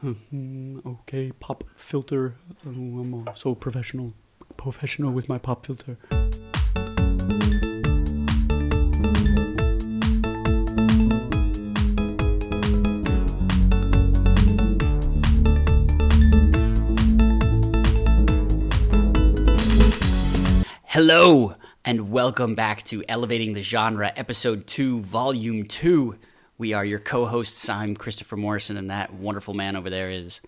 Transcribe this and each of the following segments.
Hmm, okay, pop filter. Oh, I'm so professional, professional with my pop filter. Hello, and welcome back to Elevating the Genre, Episode 2, Volume 2. We are your co hosts. I'm Christopher Morrison, and that wonderful man over there is.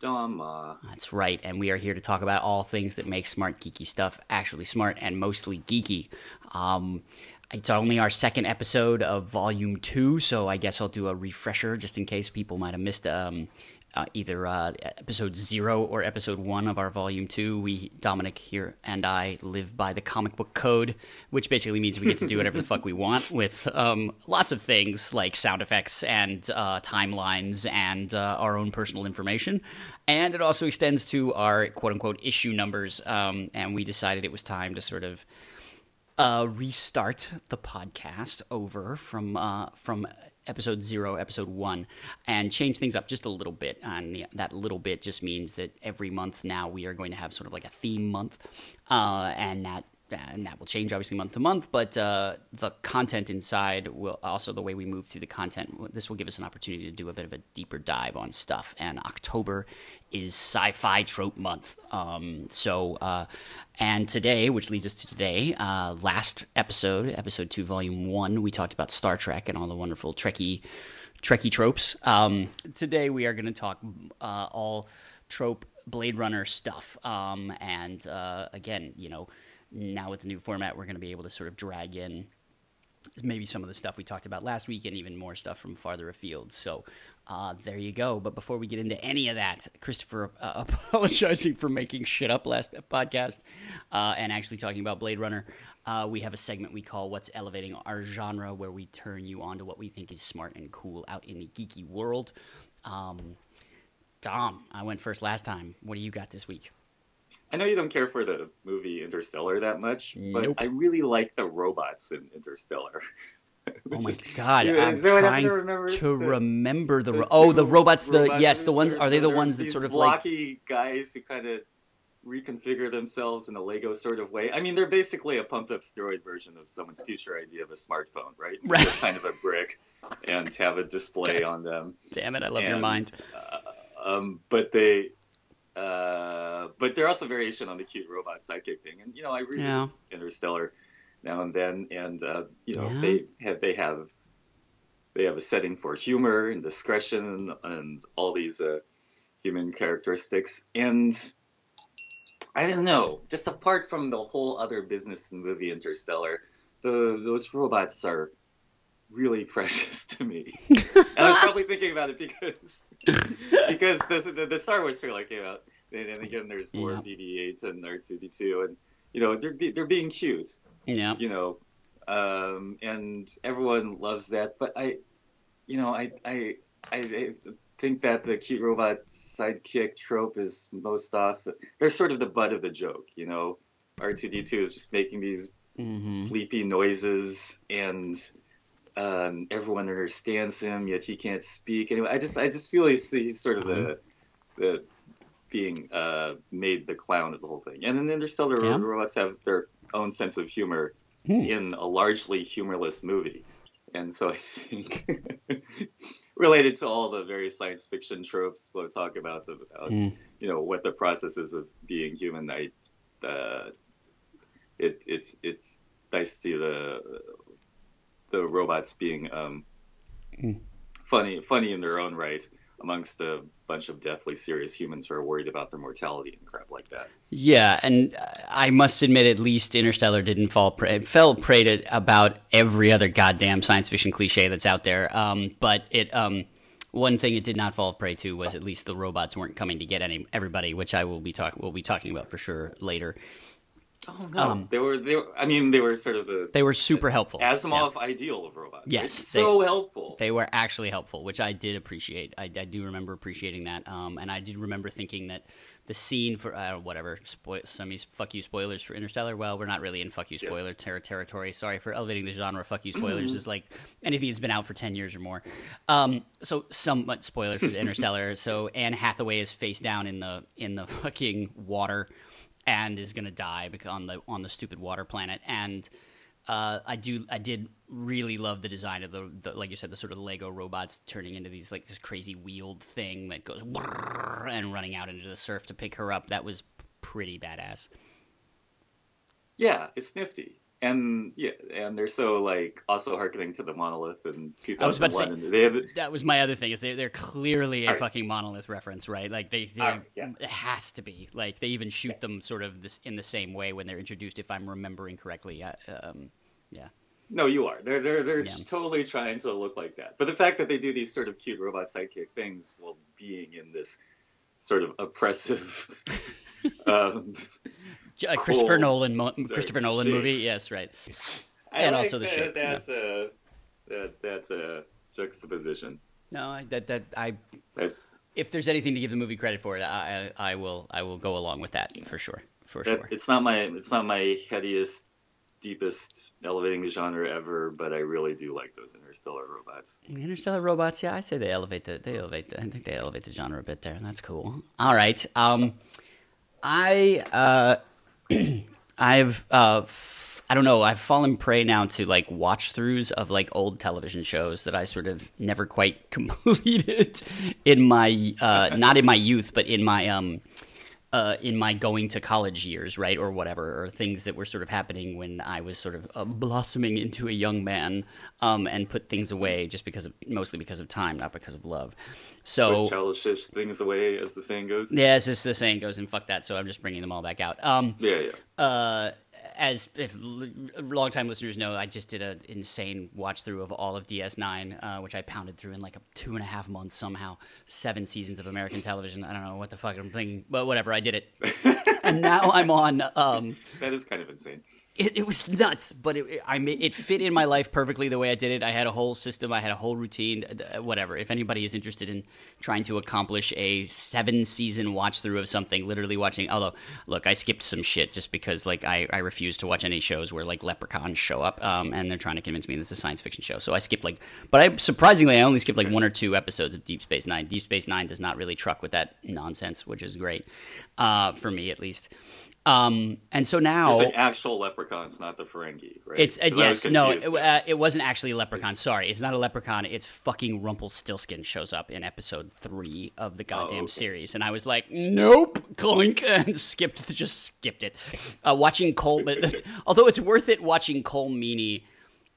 Dom. Uh, That's right, and we are here to talk about all things that make smart, geeky stuff actually smart and mostly geeky. Um, it's only our second episode of Volume 2, so I guess I'll do a refresher just in case people might have missed um, uh, either uh, episode zero or episode one of our volume two. We, Dominic here and I, live by the comic book code, which basically means we get to do whatever the fuck we want with um, lots of things like sound effects and uh, timelines and uh, our own personal information. And it also extends to our quote unquote issue numbers. Um, and we decided it was time to sort of. Uh, restart the podcast over from uh, from episode zero, episode one, and change things up just a little bit. And that little bit just means that every month now we are going to have sort of like a theme month, uh, and that and that will change obviously month to month but uh, the content inside will also the way we move through the content this will give us an opportunity to do a bit of a deeper dive on stuff and october is sci-fi trope month. Um, so uh, and today which leads us to today uh, last episode episode 2 volume 1 we talked about star trek and all the wonderful trekkie trekkie tropes. Um, today we are going to talk uh, all trope blade runner stuff. Um, and uh, again you know now with the new format, we're going to be able to sort of drag in maybe some of the stuff we talked about last week and even more stuff from farther afield. So uh, there you go. But before we get into any of that, Christopher uh, apologizing for making shit up last podcast uh, and actually talking about Blade Runner. Uh, we have a segment we call What's Elevating Our Genre, where we turn you on to what we think is smart and cool out in the geeky world. Um, Dom, I went first last time. What do you got this week? I know you don't care for the movie Interstellar that much, but Nope. I really like the robots in Interstellar. Oh my god! I'm so trying to remember to the- remember the, the oh the robots. The robots yes, the ones. Are they the ones that sort of like? blocky guys who kind of reconfigure themselves in a Lego sort of way? I mean, they're basically a pumped-up steroid version of someone's future idea of a smartphone, right? Right. They're kind of a brick and have a display on them. Damn it! I love your And, mind. uh, um, but they, uh, but they're also variation on the cute robot sidekick thing. And you know, I read Yeah. Interstellar now and then, and uh, you know, Yeah. they have they have they have a setting for humor and discretion and all these uh, human characteristics. And I don't know, just apart from the whole other business in the movie Interstellar, the those robots are really precious to me. and I was probably thinking about it because because this, the the Star Wars trailer came out, and, and again there's more Yeah. BB-8 and R2D2, and you know they're be, they're being cute, Yeah. you know, um, and everyone loves that. But I, you know, I I I, think that the cute robot sidekick trope is most often they're sort of the butt of the joke, you know. R2D2 is just making these hmm bleepy noises and um, everyone understands him yet he can't speak anyway i just i just feel he's, he's sort of the the being uh, made the clown of the whole thing and then interstellar Yeah. robots have their own sense of humor Hmm. in a largely humorless movie and so i think related to all the various science fiction tropes we'll talk about about Hmm. you know what the process is of being human i uh, it, it's it's nice to see the the robots being um, Mm. funny funny in their own right amongst a bunch of deathly serious humans who are worried about their mortality and crap like that. Yeah, and I must admit, at least Interstellar didn't fall prey. It fell prey to about every other goddamn science fiction cliche that's out there. Um, but it, um, one thing it did not fall prey to was at least the robots weren't coming to get any everybody, which I will be talk we'll be talking about for sure later. Oh no, Um, they were they. Were, I mean, they were sort of the They were super helpful. Asimov ideal of robots. right? Yes, so helpful. They were actually helpful, which I did appreciate. I, I do remember appreciating that, um, and I did remember thinking that the scene for uh, whatever spoil some fuck you spoilers for Interstellar. Well, we're not really in fuck you Yes. spoiler ter- territory. Sorry for elevating the genre. Fuck you spoilers is like anything that's been out for ten years or more. Um, so somewhat spoiler for the Interstellar. So Anne Hathaway is face down in the in the fucking water and is gonna die on the on the stupid water planet and. Uh, I do. I did really love the design of the, the, like you said, the sort of Lego robots turning into these like this crazy wheeled thing that goes and running out into the surf to pick her up. That was pretty badass. Yeah, it's nifty. And yeah, and they're so like also harkening to the monolith in I was about to 2001. say- and they have That was my other thing. Is they they're clearly a Alright. fucking monolith reference, right? Like they, they Alright, yeah. it has to be. Like they even shoot them sort of this in the same way when they're introduced, if I'm remembering correctly. Um, yeah. No, you are. They're they're they're Yeah. totally trying to look like that. But the fact that they do these sort of cute robot sidekick things while being in this sort of oppressive um, J- uh, Christopher Cool. Nolan, mo- Christopher Nolan Shit. movie. Yes, right. I And like also the that, shape, yeah. That's a that, that's a juxtaposition. No, I, that that I. That, If there's anything to give the movie credit for, I I, I will I will go along with that for sure, for that sure. it's not my it's not my headiest, deepest elevating the genre ever, but I really do like those interstellar robots. Interstellar robots, yeah, I say they elevate the they elevate the I think they elevate the genre a bit there. That's cool. All right, um, I uh, I've uh, f- I don't know. I've fallen prey now to like watch throughs of like old television shows that I sort of never quite completed in my uh, not in my youth, but in my um uh, in my going to college years, right, or whatever, or things that were sort of happening when I was sort of uh, blossoming into a young man, um, and put things away just because of mostly because of time, not because of love. So childish things away, as the saying goes. yeah, as the saying goes, and fuck that. So I'm just bringing them all back out. Um, yeah, yeah. uh, as if longtime listeners know, I just did an insane watch through of all of DS9, uh, which I pounded through in like a two and a half months somehow. Seven seasons of American television. I don't know what the fuck I'm thinking, but whatever. I did it, and now I'm on. Um, That is kind of insane. It, it was nuts, but it, I ma- it fit in my life perfectly the way I did it. I had a whole system, I had a whole routine, uh, whatever. If anybody is interested in trying to accomplish a seven season watch through of something, literally watching. Although, look, I skipped some shit just because like I, I refuse to watch any shows where like leprechauns show up, um, and they're trying to convince me this is a science fiction show. So I skipped like, but I surprisingly I only skipped like one or two episodes of Deep Space Nine. Deep Space Nine does not really truck with that nonsense, which is great uh, for me at least. Um, and so now It's an actual leprechaun. It's not the Ferengi, right? it's uh, 'Cause I was yes, no, it, uh, it wasn't actually a leprechaun. Sorry, it's not a leprechaun. It's fucking Rumpelstiltskin shows up in episode three of the goddamn okay. series, and I was like, nope, clink, and skipped, just skipped it. Uh, watching Cole, although it's worth it watching Colm Meaney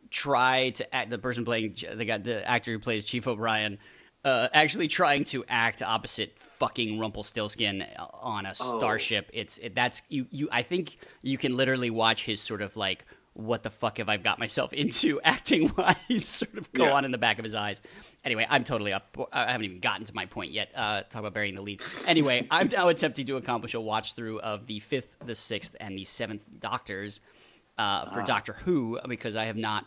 try to act the person playing the guy, the actor who plays Chief O'Brien. Uh, actually trying to act opposite fucking Rumpelstiltskin on a Oh. starship. It's it, that's you you. I think you can literally watch his sort of like what the fuck have I got myself into acting wise sort of go Yeah. on in the back of his eyes. Anyway, I'm totally off. I haven't even gotten to my point yet. Uh, talk about burying the lead. Anyway, I'm now attempting to accomplish a watch through of the fifth, the sixth, and the seventh Doctors uh, for Doctor Who because I have not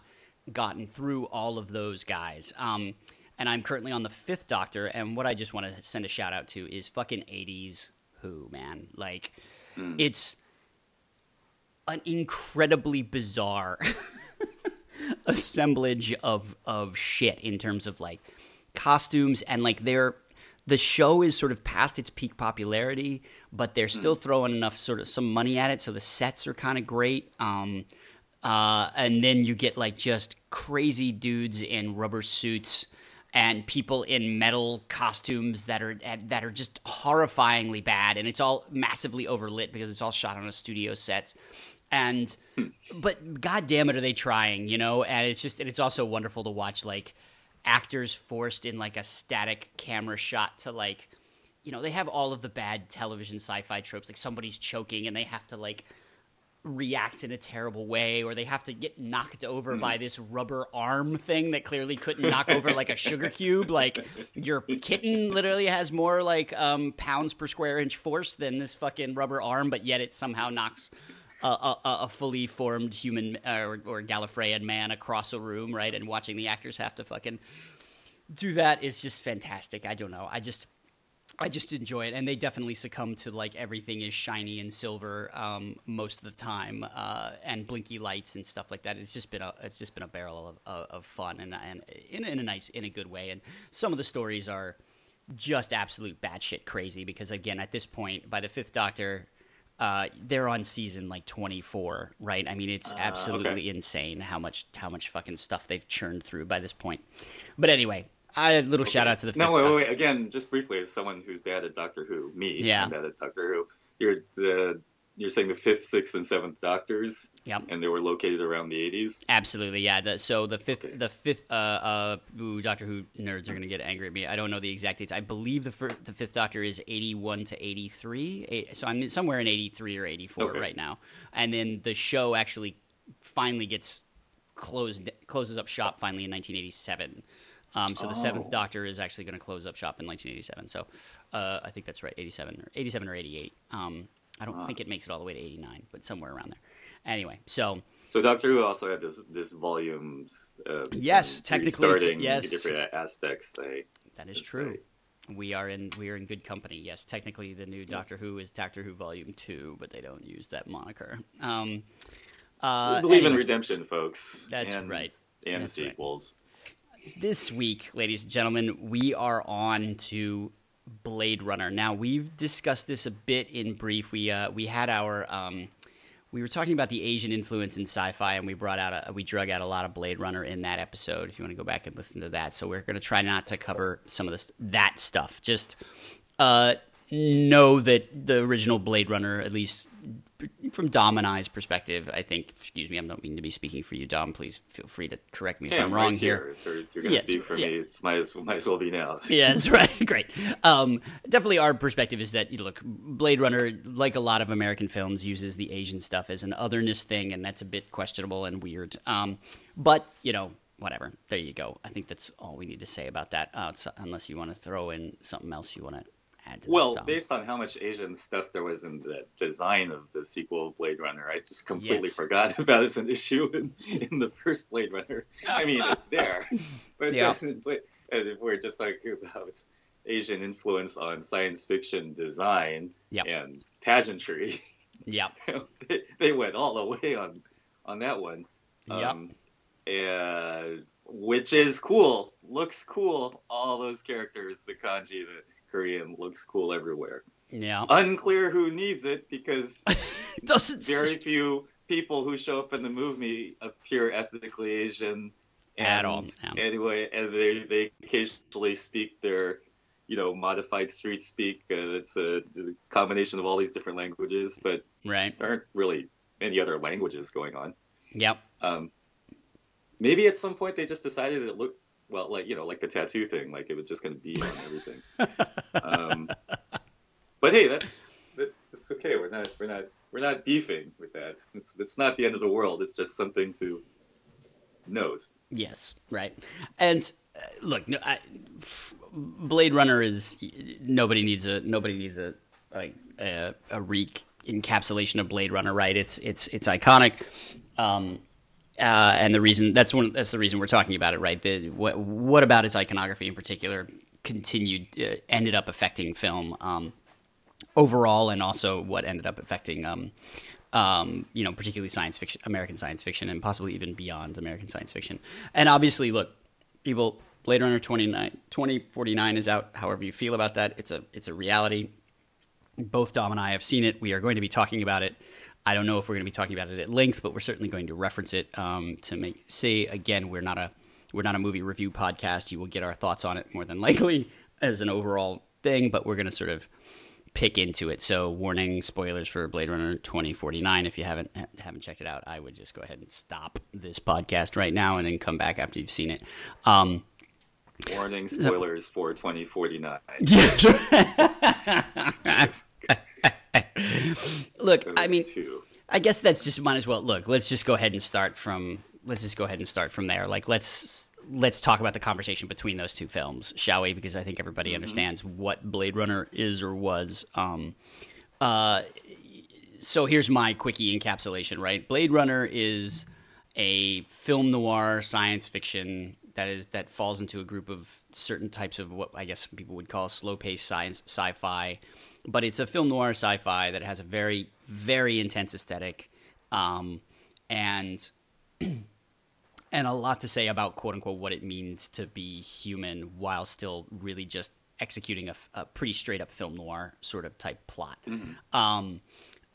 gotten through all of those guys. Um, and I'm currently on the fifth Doctor, and what I just want to send a shout out to is fucking 80s Who, man. Like, it's an incredibly bizarre assemblage of of shit in terms of like costumes and like they're the show is sort of past its peak popularity, but they're still throwing enough sort of some money at it, so the sets are kind of great. Um, uh, and then you get like just crazy dudes in rubber suits and people in metal costumes that are that are just horrifyingly bad, and it's all massively overlit because it's all shot on a studio set. And hmm. but god damn it, are they trying? You know, and it's just and it's also wonderful to watch like actors forced in like a static camera shot to like you know they have all of the bad television sci-fi tropes like somebody's choking and they have to like react in a terrible way or they have to get knocked over by this rubber arm thing that clearly couldn't knock over like a sugar cube like your kitten literally has more like um, pounds per square inch force than this fucking rubber arm but yet it somehow knocks a, a, a fully formed human uh, or, or Gallifreyan man across a room, right? And watching the actors have to fucking do that is just fantastic. I don't know. I just I just enjoy it, and they definitely succumb to like everything is shiny and silver um, most of the time, uh, and blinky lights and stuff like that. It's just been a it's just been a barrel of, of, of fun and and in, in a nice in a good way. And some of the stories are just absolute batshit crazy because again, at this point, by the fifth Doctor, uh, they're on season like 24, right? I mean, it's absolutely okay. insane how much how much fucking stuff they've churned through by this point. But anyway, a little shout out to the No, wait, wait, wait. Again, just briefly, as someone who's bad at Doctor Who, me, Yeah. I'm bad at Doctor Who. You're the you're saying the fifth, sixth, and seventh Doctors, Yep. and they were located around the 80s. Absolutely, yeah. The, so the fifth, Okay. the fifth, uh, uh, ooh, Doctor Who nerds are gonna get angry at me. I don't know the exact dates. I believe the the fifth Doctor is eighty one to eighty three. So I'm somewhere in eighty three or eighty four Okay. right now. And then the show actually finally gets closed closes up shop finally in nineteen eighty seven. Um, so the seventh Oh. Doctor is actually going to close up shop in 1987. So uh, I think that's right, 87 or 87 or 88. Um, I don't think it makes it all the way to 89, but somewhere around there. Anyway, so So Doctor Who also had this this volumes. Uh, Yes, technically, restarting yes. different aspects. I, That is true. We are in we are in good company. Yes, technically the new Doctor Who is Doctor Who Volume Two, but they don't use that moniker. Um, uh, believe in redemption, folks. That's and, right. And That's right. This week, ladies and gentlemen, we are on to Blade Runner. Now we've discussed this a bit in brief. We uh, we had our um, we were talking about the Asian influence in sci-fi, and we brought out a we drug out a lot of Blade Runner in that episode. If you want to go back and listen to that, so we're going to try not to cover some of this that stuff. Just uh, know that the original Blade Runner, at least from Dom and I's perspective, I think. Excuse me, I don't mean to be speaking for you, Dom. Please feel free to correct me if I'm wrong right here. If you're, if you're going to Yes, speak for yeah. me, it's might as, might as well be now. Yeah, that's right. Great. Um, definitely, our perspective is that you know, look, Blade Runner, like a lot of American films, uses the Asian stuff as an otherness thing, and that's a bit questionable and weird. Um, but you know, whatever. There you go. I think that's all we need to say about that. Uh, unless you want to throw in something else you want to add. To Well, that, Dom. based on how much Asian stuff there was in the design of the sequel of Blade Runner, I just completely Yes. forgot about it as an issue in, in the first Blade Runner. I mean, it's there, but, Yeah. but and if we're just talking about Asian influence on science fiction design Yep. and pageantry. yeah, they, they went all the way on on that one. Yep. Um, and, which is cool. Looks cool. All those characters, the kanji, the Korean, looks cool everywhere. yeah. Unclear who needs it because doesn't. very few people who show up in the movie appear ethnically Asian. At all, yeah. Anyway, and they, they occasionally speak their, you know, modified street speak. Uh, it's a, a combination of all these different languages, but right. there aren't really any other languages going on. Yep. Um, maybe at some point they just decided it looked well, like you know, like the tattoo thing, like it was just going to be on everything. um, but hey, that's that's that's okay. We're not we're not we're not beefing with that. It's it's not the end of the world. It's just something to note. Yes, right. And uh, look, no, I, Blade Runner is nobody needs a nobody needs a like a, a reek encapsulation of Blade Runner, right? It's it's it's iconic. Um, uh, and the reason that's one that's the reason we're talking about it, right? The, what what about its iconography in particular continued uh, ended up affecting film um, overall, and also what ended up affecting um, um, you know, particularly science fiction, American science fiction, and possibly even beyond American science fiction. And obviously, look, people, Blade Runner 29, 2049 is out. However you feel about that, it's a it's a reality. Both Dom and I have seen it. We are going to be talking about it. I don't know if we're going to be talking about it at length, but we're certainly going to reference it um, to make say again. We're not a we're not a movie review podcast. You will get our thoughts on it more than likely as an overall thing, but we're going to sort of pick into it. So, warning, spoilers for Blade Runner 2049. If you haven't haven't checked it out, I would just go ahead and stop this podcast right now and then come back after you've seen it. Um, Warning: spoilers for 2049. look, I mean, two. I guess that's just might as well look. Let's just go ahead and start from. Let's just go ahead and start from there. Like let's let's talk about the conversation between those two films, shall we? Because I think everybody understands what Blade Runner is or was. Um, uh, so here's my quickie encapsulation, right? Blade Runner is a film noir science fiction that is that falls into a group of certain types of what I guess people would call slow paced science sci-fi, but it's a film noir sci-fi that has a very very intense aesthetic, um, and and a lot to say about quote unquote what it means to be human while still really just executing a, a pretty straight up film noir sort of type plot. Mm-hmm. Um,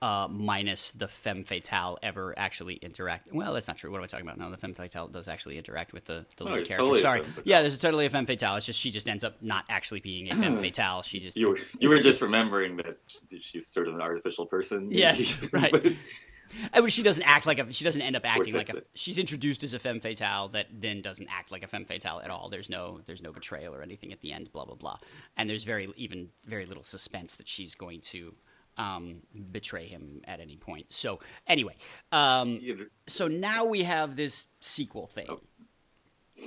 uh, minus the femme fatale ever actually interact. Well, that's not true. What am I talking about? No, the femme fatale does actually interact with the, the No, lead character. totally Sorry, yeah, there's totally a femme fatale. It's just she just ends up not actually being a femme fatale. She just You were you were just remembering that she's sort of an artificial person. Yes, right. But- I mean, she doesn't act like a. She doesn't end up acting like a. it. She's introduced as a femme fatale that then doesn't act like a femme fatale at all. There's no. There's no betrayal or anything at the end. Blah blah blah. And there's very even very little suspense that she's going to um, betray him at any point. So anyway, um, so now we have this sequel thing. Oh.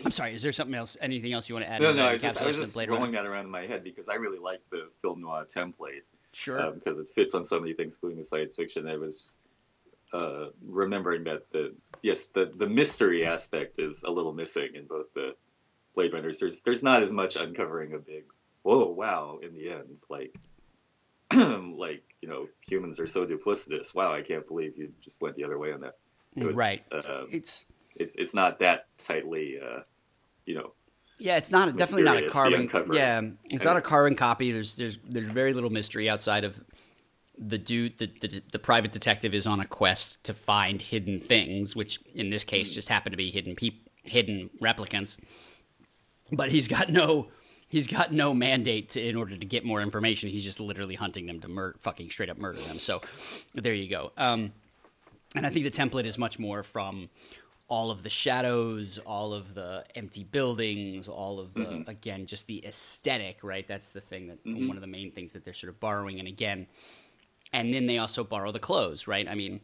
I'm sorry. Is there something else? Anything else you want to add? no, no, I was just, I was just rolling that around in my head because I really like the film noir template Sure. because it fits on so many things, including the science fiction. I was just, uh, remembering that the yes, the the mystery aspect is a little missing in both the Blade Runners. There's there's not as much uncovering a big whoa wow in the end like. like you know, humans are so duplicitous. Wow, I can't believe you just went the other way on that. It was, right. Uh, it's it's it's not that tightly, uh, you know, Yeah, it's not definitely not a carbon. Yeah, it's not a carbon copy. There's there's there's very little mystery outside of the dude. The, the the private detective is on a quest to find hidden things, which in this case just happen to be hidden peop, hidden replicants. But he's got no he's got no mandate to, in order to get more information. He's just literally hunting them to murder, fucking straight up murder them. So there you go. Um, and I think the template is much more from all of the shadows, all of the empty buildings, all of the again just the aesthetic, right? That's the thing that one of the main things that they're sort of borrowing. And again, and then they also borrow the clothes, right? I mean,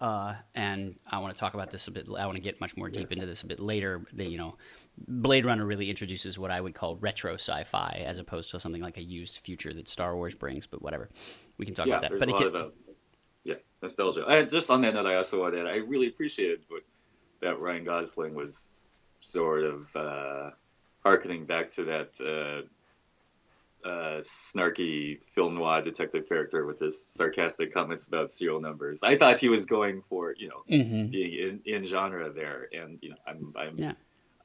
uh, and I want to talk about this a bit. I want to get much more deep into this a bit later. They, you know, Blade Runner really introduces what I would call retro sci-fi, as opposed to something like a used future that Star Wars brings. But whatever, we can talk yeah, about that. But a it can- of uh, yeah nostalgia. And just on that note, I also wanted I really appreciated what, that Ryan Gosling was sort of uh, harkening back to that uh, uh, snarky film noir detective character with his sarcastic comments about serial numbers. I thought he was going for you know Mhm. being in, in genre there, and you know I'm I'm Yeah.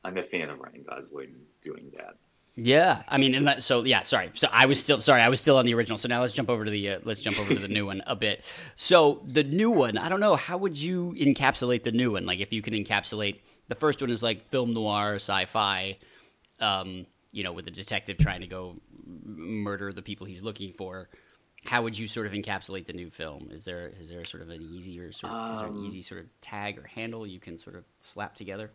I'm a fan of Ryan Gosling doing that. Yeah, I mean, and that, so yeah. Sorry, so I was still sorry. I was still on the original. So now let's jump over to the uh, let's jump over to the new one a bit. So the new one, I don't know. How would you encapsulate the new one? Like, if you can encapsulate the first one is like film noir, sci-fi, um, you know, with a detective trying to go murder the people he's looking for. How would you sort of encapsulate the new film? Is there is there sort of an easier sort of, is there an Um, easy sort of tag or handle you can sort of slap together?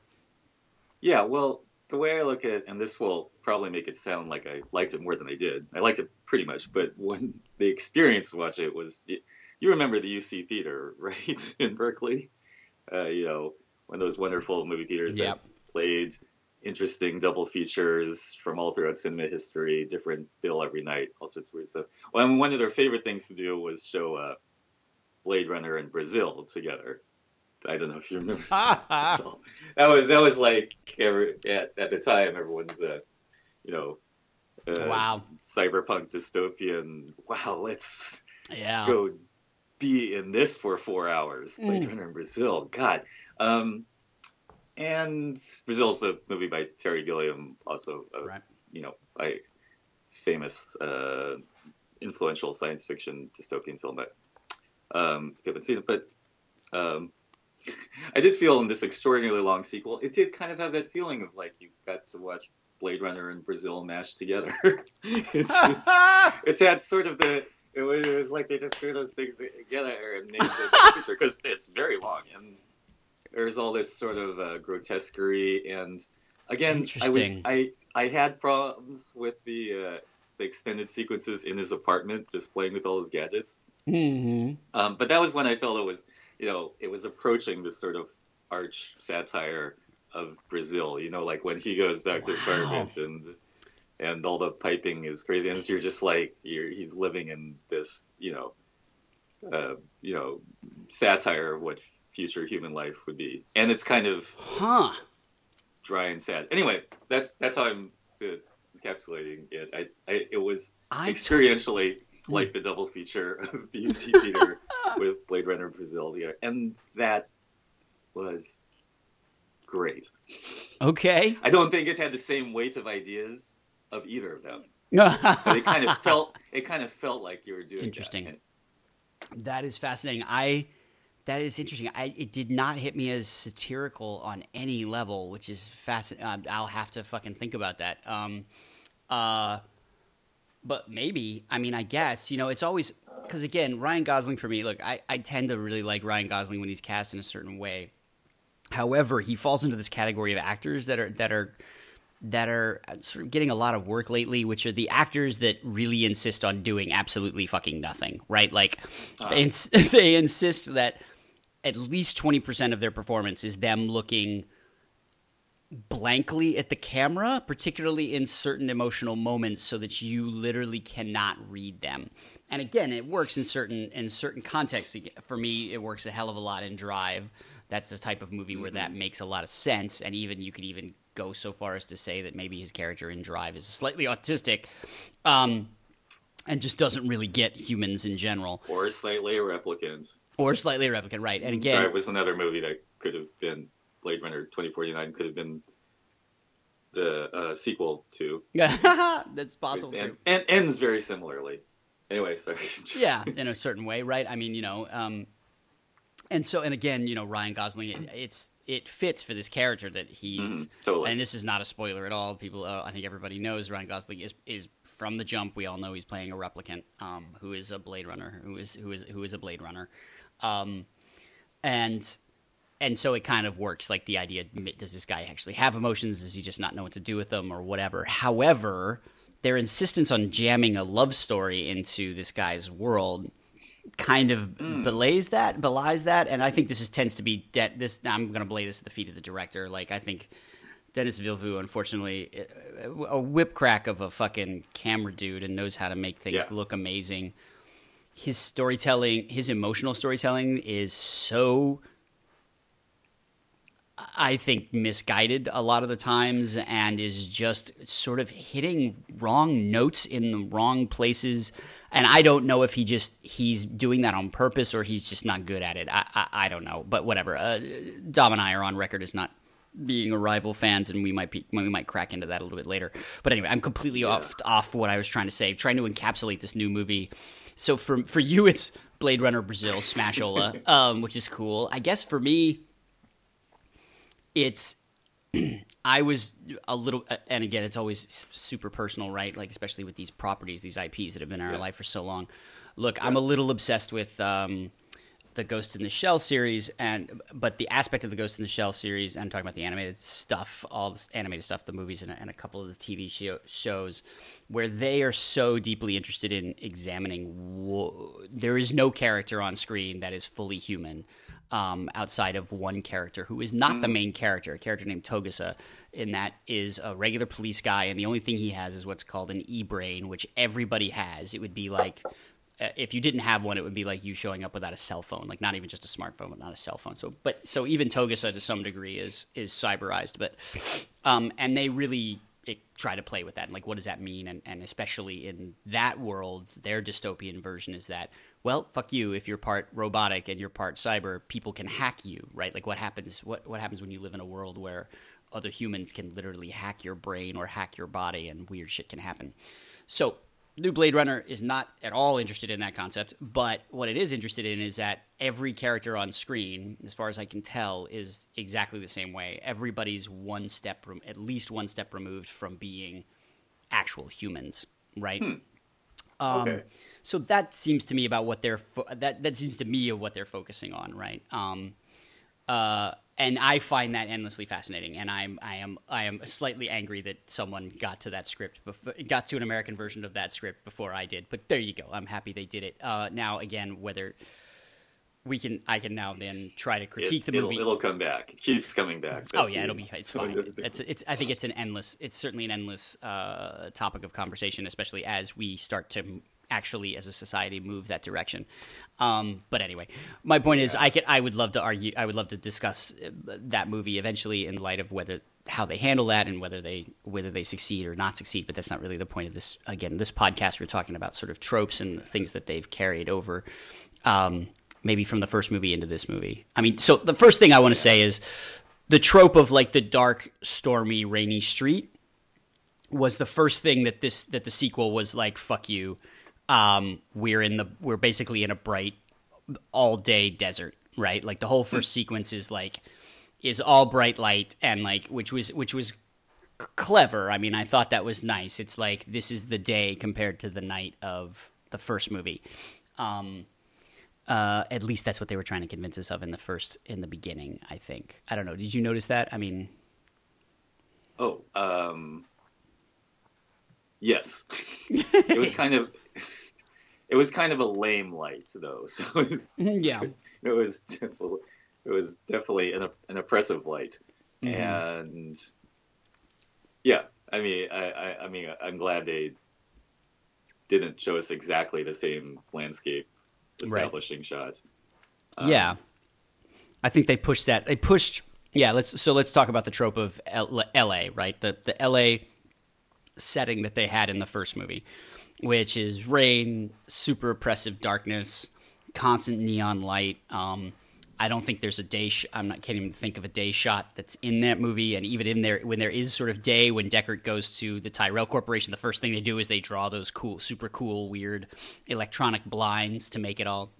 Yeah, well, the way I look at it, and this will probably make it sound like I liked it more than I did. I liked it pretty much, but when the experience to watch it was, you remember the UC theater, right, in Berkeley? Uh, you know, one of those wonderful movie theaters Yep. that played interesting double features from all throughout cinema history, different bill every night, all sorts of weird stuff. Well, I mean, one of their favorite things to do was show uh, Blade Runner and Brazil together. I don't know if you remember. that was that was like every, at at the time everyone's uh, you know uh, wow. cyberpunk dystopian. Wow, let's Yeah. go be in this for four hours. Blade Mm. Runner in Brazil. God. Um, and Brazil's the movie by Terry Gilliam, also a, Right. you know, a famous, uh, influential science fiction dystopian film. that um, if you haven't seen it, but um, I did feel in this extraordinarily long sequel, it did kind of have that feeling of like you got to watch Blade Runner and Brazil mashed together. it's, it's, it's had sort of the it was, it was like they just threw those things together and made the picture because it's very long and there's all this sort of uh, grotesquerie and again I was I I had problems with the uh, the extended sequences in his apartment just playing with all his gadgets. Hmm um, but that was when I felt it was, you know, it was approaching this sort of arch satire of Brazil. You know, like when he goes back to his apartment and and all the piping is crazy, and you're just like you're he's living in this, you know, uh, you know, satire of what future human life would be, and it's kind of Huh. dry and sad. Anyway, that's that's how I'm encapsulating it. I, I it was I experientially like the double feature of the UC theater with Blade Runner Brazil, yeah, and that was great. okay. I don't think it had the same weight of ideas of either of them, but it kind of felt it kind of felt like you were doing. Interesting. And- That is fascinating. I that is interesting. I it did not hit me as satirical on any level, which is fascinating. Uh, I'll have to fucking think about that. Um, uh, but maybe. I mean, I guess you know, it's always because again, Ryan Gosling for me. Look, I I tend to really like Ryan Gosling when he's cast in a certain way. However, he falls into this category of actors that are that are that are uh, sort of getting a lot of work lately, which are the actors that really insist on doing absolutely fucking nothing, right? Like they, uh-huh. ins- they insist that at least 20% of their performance is them looking blankly at the camera, particularly in certain emotional moments, so that you literally cannot read them. And again, it works in certain in certain contexts. For me, it works a hell of a lot in Drive. That's the type of movie where that makes a lot of sense. And even you could even go so far as to say that maybe his character in Drive is slightly autistic, um, and just doesn't really get humans in general, or slightly a replicant. or slightly a replicant, right? And again, Drive was another movie that could have been Blade Runner 2049 could have been the uh, sequel to that's possible too. and, and ends very similarly. Anyway, sorry. yeah, in a certain way, right? I mean, you know, um, and so, and again, you know, Ryan Gosling, it, it's it fits for this character that he's, Mhm, totally. and this is not a spoiler at all. People, uh, I think everybody knows Ryan Gosling is is from the jump. We all know he's playing a replicant, um, who is a Blade Runner, who is who is who is a Blade Runner, um, and and so it kind of works like the idea does this guy actually have emotions does he just not know what to do with them or whatever however their insistence on jamming a love story into this guy's world kind of hmm. belays that belies that and i think this is tends to be de- this i'm going to lay this at the feet of the director like i think Denis Villeneuve, unfortunately, uh, a whip crack of a fucking camera dude and knows how to make things Yeah. look amazing. His storytelling, his emotional storytelling is so I think misguided a lot of the times and is just sort of hitting wrong notes in the wrong places. And I don't know if he just he's doing that on purpose or he's just not good at it. I I, I don't know, but whatever. Uh, Dom and I are on record as not being Arrival fans, and we might be we might crack into that a little bit later. But anyway, I'm completely off off what I was trying to say, trying to encapsulate this new movie. So for for you, it's Blade Runner Brazil Smashola, um, which is cool. I guess for me, it's I was a little, and again, it's always super personal, right? Like especially with these properties, these IPs that have been in our life for so long. Look, I'm a little obsessed with um, the Ghost in the Shell series, and but the aspect of the Ghost in the Shell series, I'm talking about the animated stuff, all this animated stuff, the movies, and, a- and a couple of the TV show, shows, where they are so deeply interested in examining. There is no character on screen that is fully human um, outside of one character who is not the main character, a character named Togusa, and that is a regular police guy, and the only thing he has is what's called an e-brain, which everybody has. It would be like uh, if you didn't have one, it would be like you showing up without a cell phone, like not even just a smartphone, but not a cell phone. So, but so even Togusa to some degree is is cyberized, but um, and they really it, try to play with that. And like, what does that mean? And and especially in that world, their dystopian version is that well, fuck you. If you're part robotic and you're part cyber, people can hack you, right? Like, what happens? What what happens when you live in a world where other humans can literally hack your brain or hack your body, and weird shit can happen. So, new Blade Runner is not at all interested in that concept, but what it is interested in is that every character on screen, as far as I can tell, is exactly the same way. Everybody's one step, at least one step removed from being actual humans, right? Um, Okay. So that seems to me about what they're fo- that that seems to me of what they're focusing on, right? Um, uh, and I find that endlessly fascinating, and I'm I am I am slightly angry that someone got to that script, bef- got to an American version of that script before I did. But there you go. I'm happy they did it. Uh, now again, whether we can, I can now then try to critique It, the movie. it'll come back. It keeps coming back. Oh yeah, it'll be it's so fine. It's it's I think it's an endless it's certainly an endless uh, topic of conversation, especially as we start to actually as a society move that direction. Um, but anyway, my point is, I could, I would love to argue, I would love to discuss uh, that movie eventually in light of whether how they handle that and whether they whether they succeed or not succeed. But that's not really the point of this. Again, this podcast we're talking about sort of tropes and things that they've carried over. Um, maybe from the first movie into this movie. I mean, so the first thing I want to say is the trope of like the dark, stormy, rainy street was the first thing that this that the sequel was like fuck you um, we're in the we're basically in a bright all day desert right? Like the whole first sequence is like is all bright light and like which was which was clever. I mean i thought that was nice. It's like this is the day compared to the night of the first movie. Um uh, at least that's what they were trying to convince us of in the first in the beginning i think. I don't know. Did you notice that? I mean Oh, um, yes. it was kind of, it was kind of a lame light though. So it was, yeah it was definitely, it was definitely an, an oppressive light, Mhm. and yeah, I mean, I, I, I mean, I'm glad they didn't show us exactly the same landscape Right. establishing shot. Um, yeah, I think they pushed that. They pushed. Yeah, let's. So let's talk about the trope of L- L.A. Right, the the L.A. setting that they had in the first movie, which is rain, super oppressive darkness, constant neon light. Um, I don't think there's a day. Sh- I'm not can't even think of a day shot that's in that movie. And even in there, when there is sort of day, when Deckard goes to the Tyrell Corporation, the first thing they do is they draw those cool, super cool, weird electronic blinds to make it all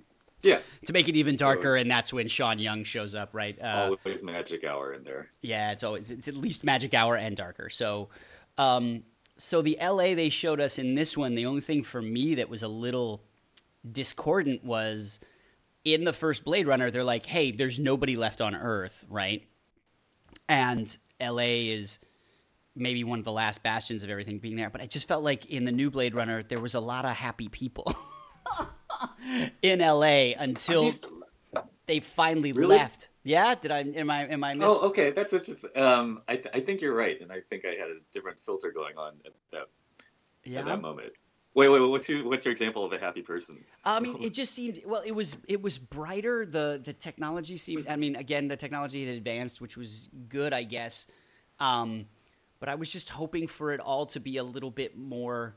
yeah, to make it even darker, it's- and that's when Sean Young shows up, right? Uh, always magic hour in there. yeah, it's always it's at least magic hour and darker. So, um, so the L.A. they showed us in this one, the only thing for me that was a little discordant was in the first Blade Runner. They're like, "Hey, there's nobody left on Earth, right?" And L.A. is maybe one of the last bastions of everything being there. But I just felt like in the new Blade Runner, there was a lot of happy people in L.A. until they finally Really? left. Yeah, did I? Am I? Am I? Miss- Oh, okay, that's interesting. Um, I, I think you're right, and I think I had a different filter going on at that, yeah. at that moment. Wait, wait, what's your what's your example of a happy person? I mean, it just seemed well. It was it was brighter. The the technology seemed. I mean, again, the technology had advanced, which was good, I guess. Um, but I was just hoping for it all to be a little bit more,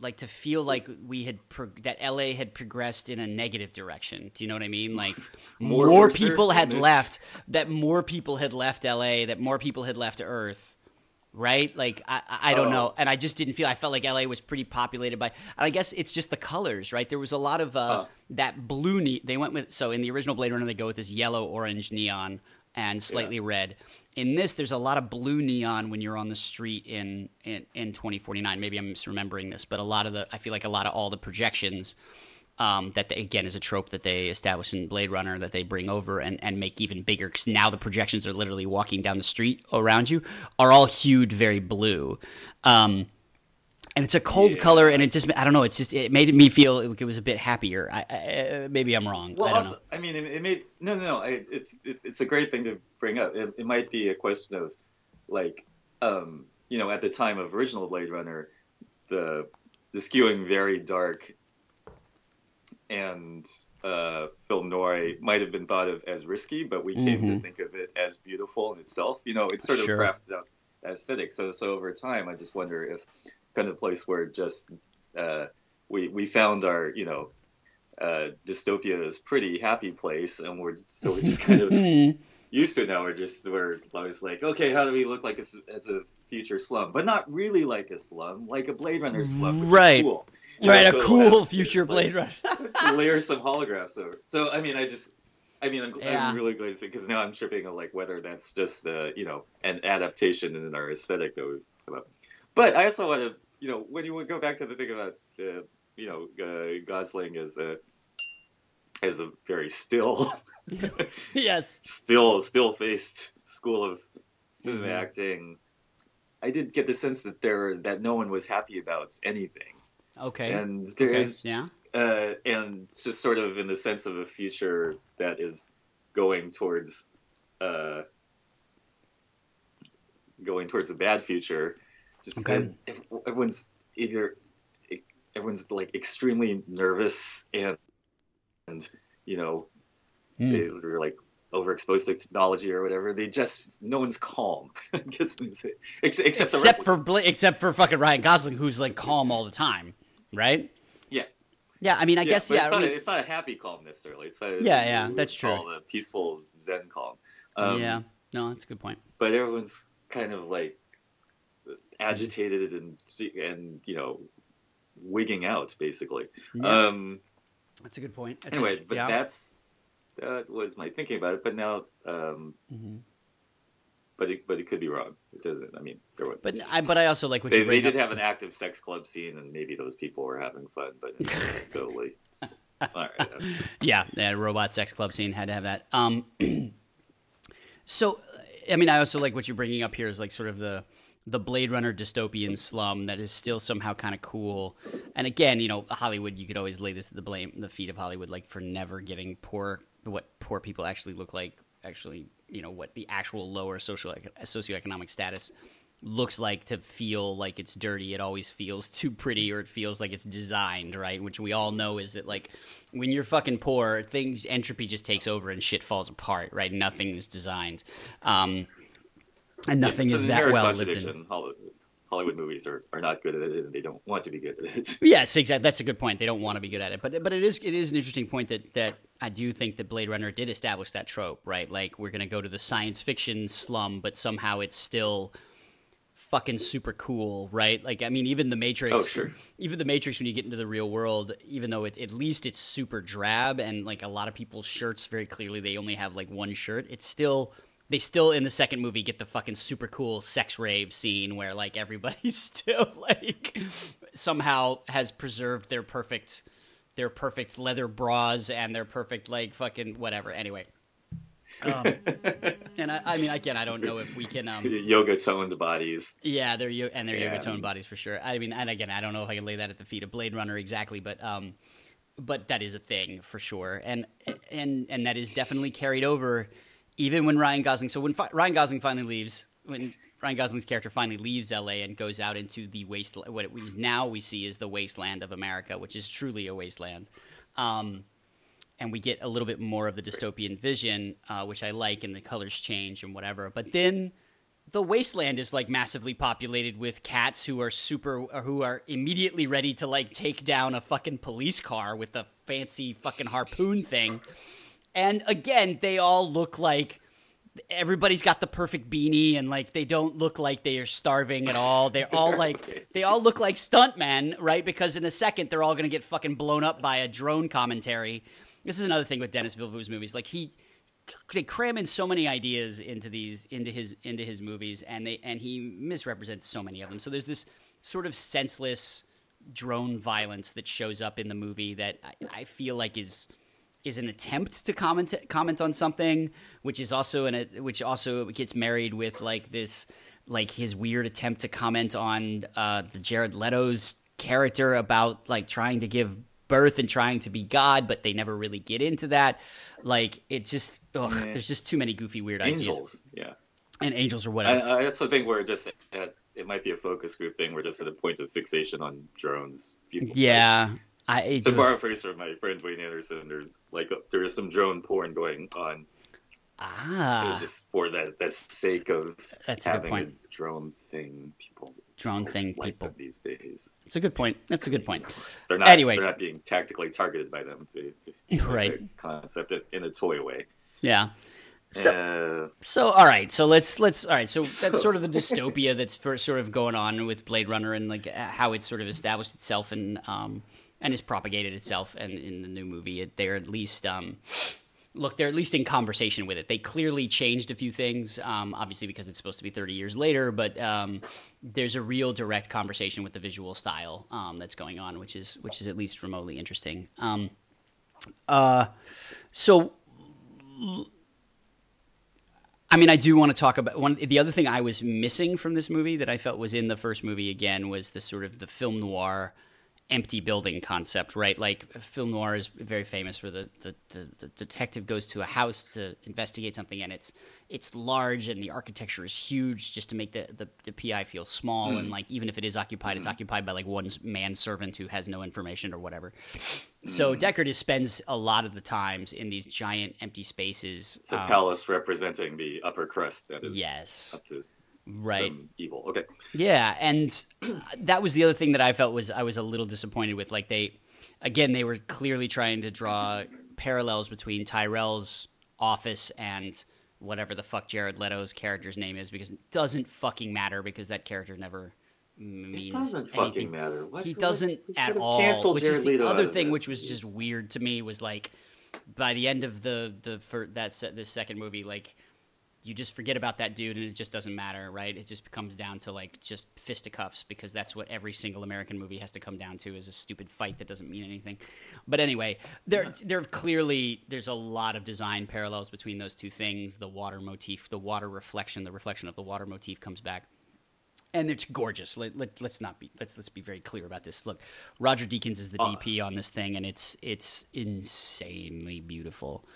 like to feel like we had pro- that LA had progressed in a negative direction. Do you know what I mean? Like More more, people had this? left. That more people had left LA. That more people had left Earth. Right, like I, I don't Oh. know, and I just didn't feel. I felt like LA was pretty populated by. And I guess it's just the colors, right? There was a lot of uh, Uh. that blue. Ne- they went with so in the original Blade Runner they go with this yellow, orange neon and slightly red. In this, there's a lot of blue neon when you're on the street in, in in 2049. Maybe I'm misremembering this, but a lot of the I feel like a lot of all the projections um, that they, again is a trope that they establish in Blade Runner that they bring over and, and make even bigger because now the projections are literally walking down the street around you are all hued very blue. Um, and it's a cold Yeah. color, and it just I don't know. It's just it made me feel it was a bit happier. I, I, maybe I'm wrong. Well, I don't also, know. I mean, it, it made no, no, no. I, it's it's it's a great thing to bring up. It, it might be a question of, like, um, you know, at the time of original Blade Runner, the the skewing very dark and uh, film noir might have been thought of as risky, but we came to Mhm. think of it as beautiful in itself. You know, it's sort of Sure. crafted out aesthetic. So, so over time, I just wonder if kind of place where just uh, we we found our you know uh, dystopia's pretty happy place, and we're so we're just kind of used to it now. We're just we're always like, okay, how do we look like as, as a future slum, but not really like a slum, like a Blade Runner slum, which Right. Is cool. Right, a cool future it's Blade Runner. Let's layer some holographs over. So I mean, I just. I mean, I'm, Yeah. I'm really glad to because now I'm tripping on like whether that's just uh, you know an adaptation in our aesthetic that we've come up. But I also want to you know when you would go back to the thing about uh, you know uh, Gosling as a as a very still yes. still still faced school of cinema Mhm. acting. I did get the sense that there that no one was happy about anything, Okay. and there okay. is Yeah. uh, and just sort of in the sense of a future that is going towards uh, going towards a bad future. Just Okay. everyone's either everyone's like extremely nervous and and you know Hmm. they're like overexposed to technology or whatever. They just no one's calm. I guess we can say. Ex- except except for. Bla- except for fucking Ryan Gosling, who's like calm all the time, right? yeah. Yeah, I mean, I guess yeah. It's I not, mean- a, it's not a happy calm necessarily. It's a, Yeah, yeah, that's true. A peaceful Zen calm. Um, yeah, no, that's a good point. but everyone's kind of like agitated and and you know wigging out basically. Yeah, Um, that's a good point. That's anyway, but yeah. that's that was my thinking about it. But now, um, Mhm. but it, but it could be wrong. It doesn't. I mean, there was. But I but I also like what they, they did up. have an active sex club scene, and maybe those people were having fun. But totally. All right. yeah. Yeah, yeah, robot sex club scene had to have that. Um, so, I mean, I also like what you're bringing up here is like sort of the the Blade Runner dystopian slum that is still somehow kind of cool. And again, you know, Hollywood, you could always lay this at the blame the feet of Hollywood, like for never giving poor what poor people actually look like. Actually, you know, what the actual lower social socioeconomic status looks like to feel like it's dirty. It always feels too pretty or it feels like it's designed, right? Which we all know is that like when you're fucking poor, things entropy just takes over and shit falls apart, right? Nothing is designed. Um and nothing is that well lived in. Hollywood, movies are, are not good at it, and they don't want to be good at it. Yes, exactly. That's a good point. They don't want to be good at it, but but it is it is an interesting point that that I do think that Blade Runner did establish that trope, right? Like we're gonna go to the science fiction slum, but somehow it's still fucking super cool, right? Like I mean, even the Matrix. Oh, sure. Even the Matrix, when you get into the real world, even though it, at least it's super drab and like a lot of people's shirts, very clearly they only have like one shirt. It's still they still in the second movie get the fucking super cool sex rave scene where like everybody still like somehow has preserved their perfect their perfect leather bras and their perfect like fucking whatever. Anyway. Um, and I, I mean, again, I don't know if we can. Um, Yoga toned bodies. yeah, they're yo- and they're yoga And- tone bodies for sure. I mean, and again, I don't know if I can lay that at the feet of Blade Runner exactly, but um, but that is a thing for sure, and and and that is definitely carried over, even when Ryan Gosling. So when fi- Ryan Gosling finally leaves, when Ryan Gosling's character finally leaves L.A. and goes out into the wasteland, what we now we see is the wasteland of America, which is truly a wasteland. Um, and we get a little bit more of the dystopian vision, uh, which I like, and the colors change and whatever. But then the wasteland is like massively populated with cats who are super, or who are immediately ready to like take down a fucking police car with a fancy fucking harpoon thing. And again, they all look like everybody's got the perfect beanie and like they don't look like they are starving at all. They're all like they all look like stuntmen, right? Because in a second they're all gonna get fucking blown up by a drone commentary. This is another thing with Denis Villeneuve's movies. Like he they cram in so many ideas into these into his into his movies and they and he misrepresents so many of them. So there's this sort of senseless drone violence that shows up in the movie that I, I feel like is is an attempt to comment comment on something, which is also an which also gets married with like this like his weird attempt to comment on uh, the Jared Leto's character about like trying to give birth and trying to be God, but they never really get into that. Like it just ugh, Yeah. there's just too many goofy weird ideas Angels. Yeah. and angels or I, whatever. I also think we're just at, it might be a focus group thing. We're just at a point of fixation on drones. People- yeah, I To borrow a phrase from my friend Wayne Anderson, there's like there is some drone porn going on ah just for that that sake of That's a good having point. a drone thing. People drone thing like people. these days. It's a good point. That's a good point. They're not. Anyway. they're not being tactically targeted by them. They, they- Right. Concept in- a toy way. Yeah. So, Uh, So all right, so let's let's all right. So that's So- sort of the dystopia that's for, sort of going on with Blade Runner and like uh, how it sort of established itself and um and has propagated itself. And in the new movie, they're at least um look they're at least in conversation with it. They clearly changed a few things, um, obviously because it's supposed to be thirty years later. But um, there's a real direct conversation with the visual style um, that's going on, which is which is at least remotely interesting. Um, uh, so I mean, I do want to talk about one. The other thing I was missing from this movie that I felt was in the first movie again was the sort of the film noir empty building concept, right? Like film noir is very famous for the, the, the, the detective goes to a house to investigate something and it's it's large and the architecture is huge just to make the, the, the PI feel small and mm. like even if it is occupied, it's mm. occupied by like one man servant who has no information or whatever. So mm. Deckard is, spends a lot of the times in these giant empty spaces. It's a um, palace representing the upper crust that is yes. up to Right. some evil. Okay. Yeah, and that was the other thing that I felt was I was a little disappointed with. Like they, again, they were clearly trying to draw parallels between Tyrell's office and whatever the fuck Jared Leto's character's name is, because it doesn't fucking matter because that character never means It doesn't fucking anything. matter. What- He doesn't at all. Which is the Leto other thing, which was just weird to me, was like by the end of the the for that se- this second movie, like you just forget about that dude and it just doesn't matter, right? It just comes down to like just fisticuffs because that's what every single American movie has to come down to is a stupid fight that doesn't mean anything. But anyway, there there clearly there's a lot of design parallels between those two things. The water motif, the water reflection, the reflection of the water motif comes back. And it's gorgeous. Let, let, let's not be let's let's be very clear about this. Look, Roger Deakins is the DP on this thing, and it's it's insanely beautiful.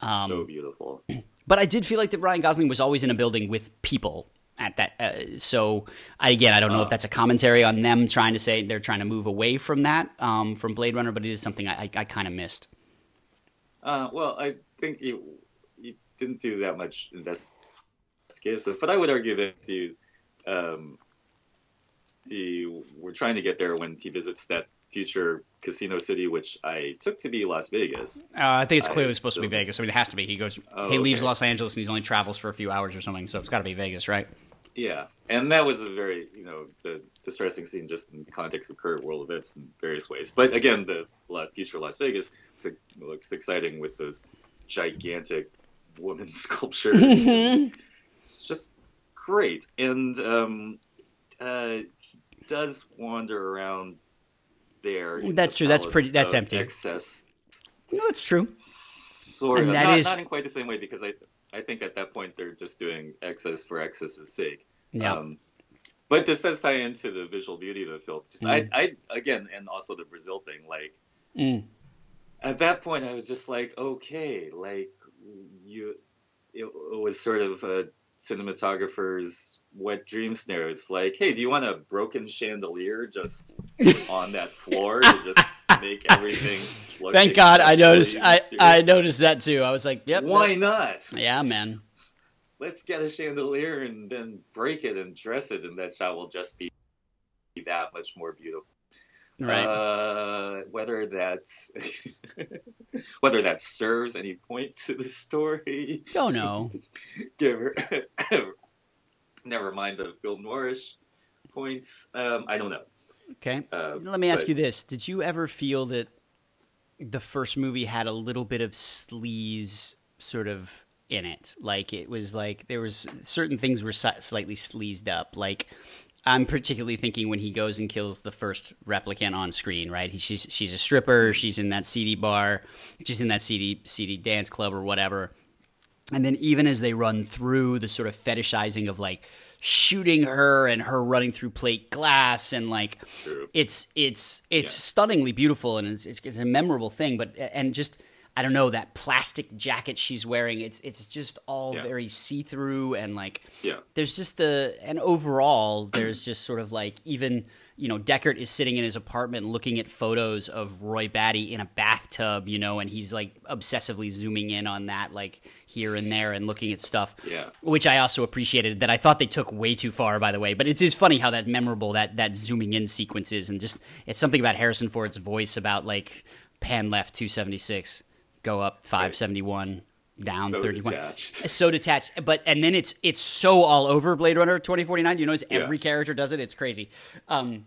Um, so beautiful. but I did feel like that Ryan Gosling was always in a building with people at that. Uh, so I, again, I don't know if that's a commentary on them trying to say they're trying to move away from that um, from Blade Runner, but it is something I, I, I kind of missed. Uh, well, I think you you didn't do that much investigative stuff, but I would argue that you um, we're trying to get there when he visits that future casino city, which I took to be Las Vegas. Uh, I think it's I clearly supposed to be Vegas. I mean, it has to be. He goes, Oh, he leaves okay. Los Angeles and he only travels for a few hours or something, so it's got to be Vegas, right? Yeah, and that was a very you know the distressing scene just in the context of current world events in various ways. But again, the future Las Vegas looks, looks exciting with those gigantic woman sculptures. it's just great, and um, uh, he does wander around there. That's the true, that's pretty- that's empty. Excess, No, that's true. sort And of. that not, is- not in quite the same way because I I think at that point they're just doing excess for excess's sake. Yeah. Um, but this does tie into the visual beauty of the film. Just I, I again, and also the Brazil thing. Like Mm. at that point, I was just like, okay, like you, it, it was sort of a cinematographer's wet dream snare. It's like, hey, do you want a broken chandelier just on that floor to just make everything? Look Thank God, I noticed. I. I noticed that too. I was like, yep. Why not? yeah, man. let's get a chandelier and then break it and dress it, and that shot will just be that much more beautiful. Right. Uh, whether that's whether that serves any point to the story, Don't know. her, never mind the film noirish points. Um, I don't know. Okay. Uh, Let me ask but- you this: Did you ever feel that the first movie had a little bit of sleaze sort of in it? Like it was like there was certain things were slightly sleazed up. Like I'm particularly thinking when he goes and kills the first replicant on screen. Right? He, she's she's a stripper. She's in that CD bar. She's in that CD CD dance club or whatever. And then even as they run through the sort of fetishizing of like shooting her and her running through plate glass and like True. it's it's it's Yeah. stunningly beautiful and it's, it's, it's a memorable thing but and just i don't know that plastic jacket she's wearing it's it's just all Yeah. very see-through and like Yeah. there's just the and overall there's just sort of like even you know Deckard is sitting in his apartment looking at photos of Roy Batty in a bathtub you know and he's like obsessively zooming in on that like here and there and looking at stuff Yeah. which I also appreciated that I thought they took way too far by the way but it is funny how that memorable that that zooming in sequence is and just it's something about Harrison Ford's voice about like pan left 276 go up 571 down so 31 detached. so detached but and then it's it's so all over blade runner 2049 you notice every Yeah. character does it it's crazy um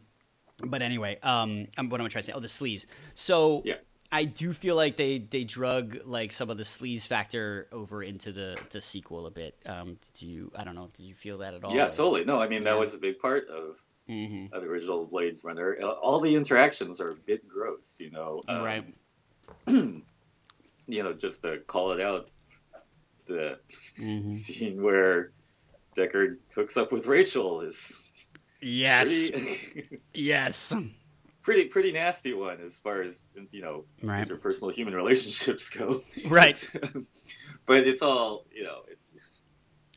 but anyway um um, what am i trying to say oh the sleaze so Yeah. i do feel like they they drug like some of the sleaze factor over into the the sequel a bit um did you i don't know did you feel that at all Yeah, totally. No, I mean that Yeah. was a big part of, Mhm. of the original Blade Runner. All the interactions are a bit gross, you know. Um, right You know, just to call it out, the Mhm. scene where Deckard hooks up with Rachael is yes pretty. yes pretty pretty nasty one as far as you know Right. interpersonal human relationships go. Right. but it's all you know. It's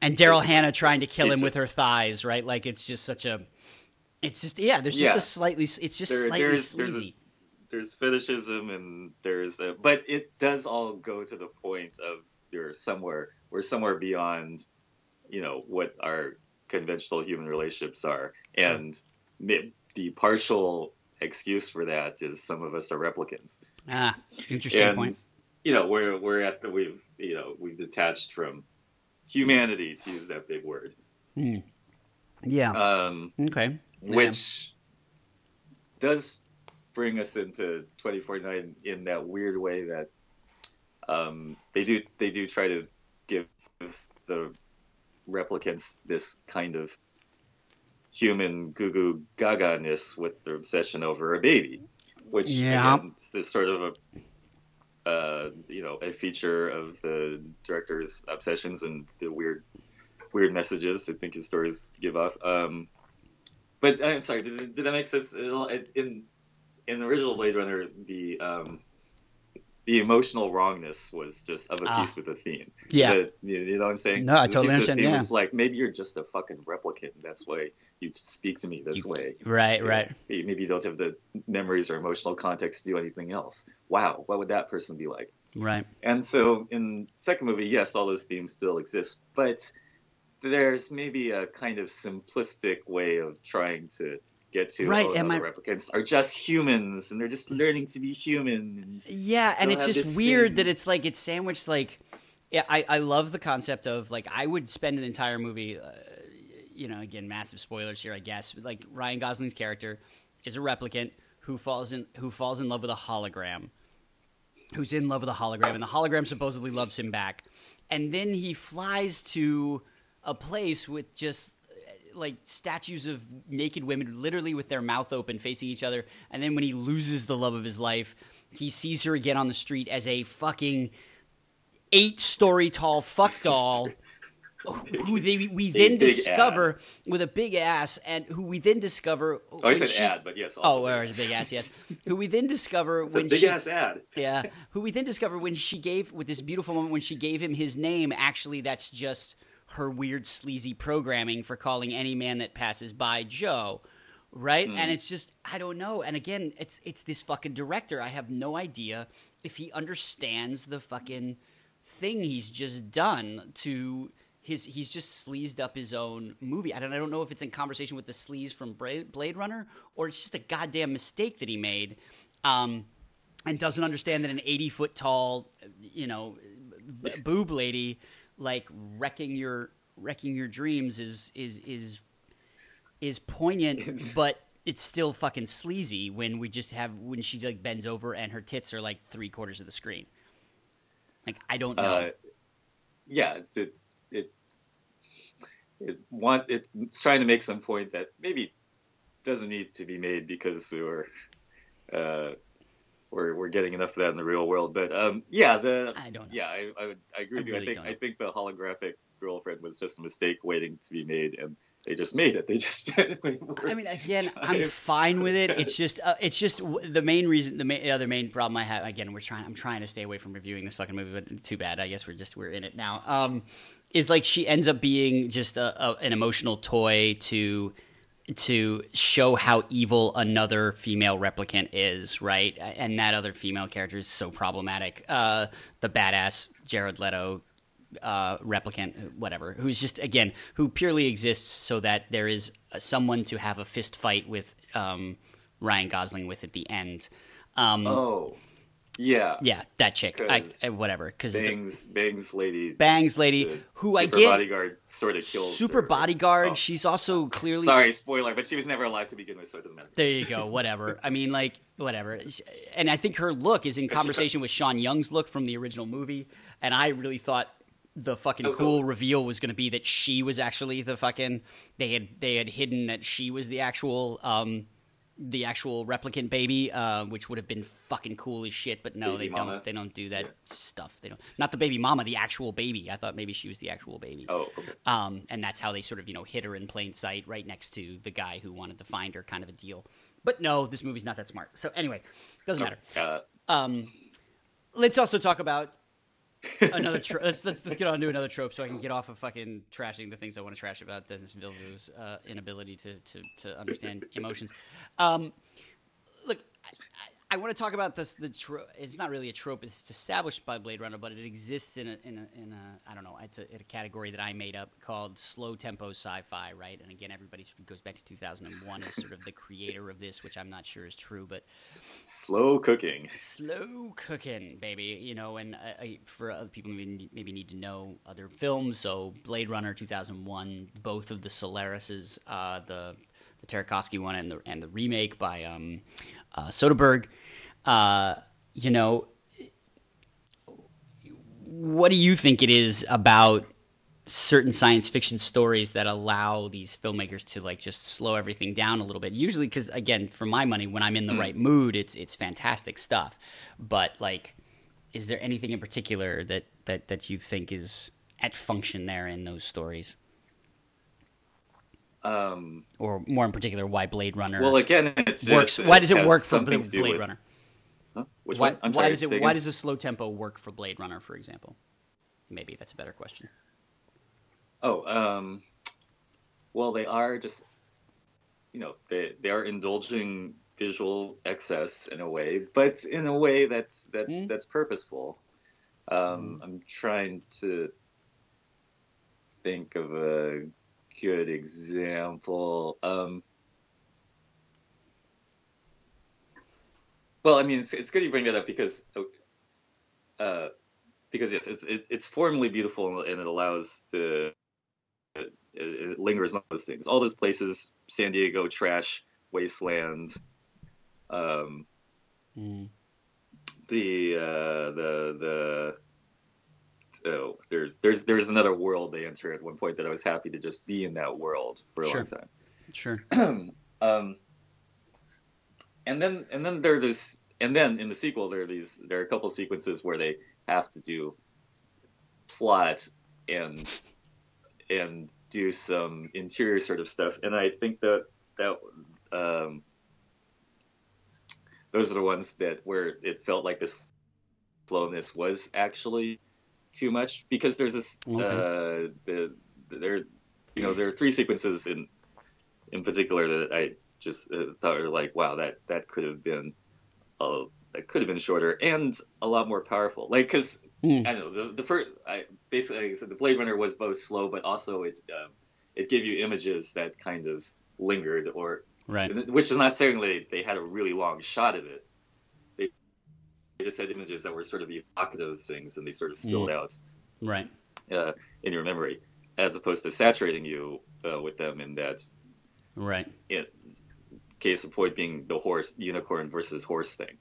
And Daryl Hannah trying to kill him with her thighs, right? Like it's just such a. It's just yeah. There's Yeah. just a slightly. It's just There- slightly there's- there's a- sleazy. There's fetishism and there's a, but it does all go to the point of you're somewhere we're somewhere beyond you know what our conventional human relationships are and the partial excuse for that is some of us are replicants ah, interesting and point. you know we're we're at the we've you know we've detached from humanity to use that big word Hmm. Yeah. um okay. Yeah. which does bring us into 2049 in that weird way that um, they do they do try to give the replicants this kind of human goo goo gaga ness with their obsession over a baby, which Yeah. again, is sort of a uh, you know a feature of the director's obsessions and the weird weird messages I think his stories give off. Um, but I'm sorry, did, did that make sense? In in the original Blade Runner, the um, the emotional wrongness was just of a Ah. piece with the theme. Yeah. The- you, know what I'm saying? No, I The totally the understand, theme yeah. was like maybe you're just a fucking replicant. and That's why you speak to me this You- way. Right. You Right. maybe maybe you don't have the memories or emotional context to do anything else. Wow, what would that person be like? Right. And so in second movie, yes, all those themes still exist, but there's maybe a kind of simplistic way of trying to get to Right, am no, replicants are just humans and they're just learning to be human. And Yeah, and it's just weird same- that it's like it's sandwiched like. Yeah, I, I love the concept of like I would spend an entire movie, uh, you know, again massive spoilers here, I guess. but, Like Ryan Gosling's character is a replicant who falls in who falls in love with a hologram, who's in love with a hologram, and the hologram supposedly loves him back, and then he flies to a place with just like statues of naked women literally with their mouth open facing each other and then when he loses the love of his life he sees her again on the street as a fucking eight story tall fuck doll who they, we then big discover with a big ass and who we then discover oh, I said she- ad, but yes, oh also or big a big ass yes who we then discover It's a big she ass ad. yeah, who we then discover when she gave with this beautiful moment when she gave him his name. Actually, that's just her weird sleazy programming for calling any man that passes by Joe, right? And it's just I don't know. And again, it's it's this fucking director. I have no idea if he understands the fucking thing he's just done to. His, he's just sleazed up his own movie. I don't, I don't know if it's in conversation with the sleaze from Blade Runner or it's just a goddamn mistake that he made. Um, and doesn't understand that an 80 foot tall, you know, b- boob lady like wrecking your wrecking your dreams is is is is poignant, but it's still fucking sleazy when we just have when she like bends over and her tits are like three quarters of the screen. Like I don't know. Uh, yeah, it it it want it's trying to make some point that maybe doesn't need to be made because we were uh, we're we're getting enough of that in the real world. But um, yeah, the I don't know. yeah, I I, would, I agree I with you. really I think. I think the holographic girlfriend was just a mistake waiting to be made, and they just made it. They just spent way more. I mean, again, I'm fine with it. It's just, uh, it's just w- the main reason. The, main, the other main problem I have. Again, we're trying. I'm trying to stay away from reviewing this fucking movie, but too bad. I guess we're just we're in it now. Um, is like she ends up being just a, a, an emotional toy to to show how evil another female replicant is, right? And that other female character is so problematic. Uh, the badass Jared Leto uh, replicant, whatever, who's just again who purely exists so that there is someone to have a fist fight with um, Ryan Gosling with at the end. Um, oh, yeah, yeah, that chick, I, whatever, because Bangs Bangs lady. Bangs lady, who I super get bodyguard sort of kills super her. bodyguard. Oh. She's also clearly Sorry, spoiler, but she was never alive to begin with, so it doesn't matter. There you go. Whatever. I mean, like, whatever. And I think her look is in conversation with Sean Young's look from the original movie. And I really thought the fucking Oh, cool cool. reveal was going to be that she was actually the fucking. They had they had hidden that she was the actual um the actual replicant baby, uh, which would have been fucking cool as shit. But no, Baby they mama. don't. They don't do that Yeah. stuff. They don't. Not the baby mama, the actual baby. I thought maybe she was the actual baby. Oh, okay. Um, and that's how they sort of, you know, hit her in plain sight right next to the guy who wanted to find her, kind of a deal. But no, this movie's not that smart. So anyway, doesn't matter. Uh, Um, let's also talk about another. Tro- let's let's let's get on to another trope, so I can get off of fucking trashing the things I want to trash about Denis Villeneuve's uh, inability to, to to understand emotions. Um, I, I want to talk about this. The tro- it's not really a trope; it's established by Blade Runner, but it exists in a in a, in a I don't know. It's a, a category that I made up called slow tempo sci-fi, right? And again, everybody sort of goes back to 2001 as sort of the creator of this, which I'm not sure is true, but slow cooking. slow cooking, baby. You know, and uh, I, for other people maybe, maybe need to know other films. So Blade Runner 2001, both of the Solarises, uh, the the Tarkovsky one and the and the remake by um, uh, Soderbergh. Uh, you know, what do you think it is about certain science fiction stories that allow these filmmakers to like just slow everything down a little bit? Usually because again for my money when i'm in the right mood it's it's fantastic stuff. But like is there anything in particular that that that you think is at function there in those stories Um, or more in particular why blade runner well, again, it works why does it has work for do blade with- runner Huh? Why. Why sorry, does it say why does the slow tempo work for blade runner for example maybe that's a better question Oh, um, well, they are just, you know, they they are indulging visual excess in a way, but in a way that's that's Mm. that's purposeful. Um, I'm trying to think of a good example. Um, well, I mean, it's it's good you bring that up because, uh, because yes, it's it's it's formally beautiful and it allows the it, it lingers on those things. All those places, San Diego, trash, wasteland, um, Mm. the uh, the the oh, there's there's there's another world they enter at one point that I was happy to just be in that world for a Sure. long time. sure um, and then and then there this and then in the sequel there are these there are a couple sequences where they have to do plot and and do some interior sort of stuff and I think that that um, those are the ones that where it felt like this slowness was actually too much because there's this Okay. uh, the, there you know there are three sequences in in particular that I just uh, thought were like, wow, that that could have been, uh, that could have been shorter and a lot more powerful. Like, because Mm. I don't know the the first, I basically like I said the Blade Runner was both slow, but also it um, it gave you images that kind of lingered, or right which is not saying they they had a really long shot of it. Just had images that were sort of evocative things, and they sort of spilled out right uh, in your memory, as opposed to saturating you uh, with them in that right it, case of point being the horse unicorn versus horse thing.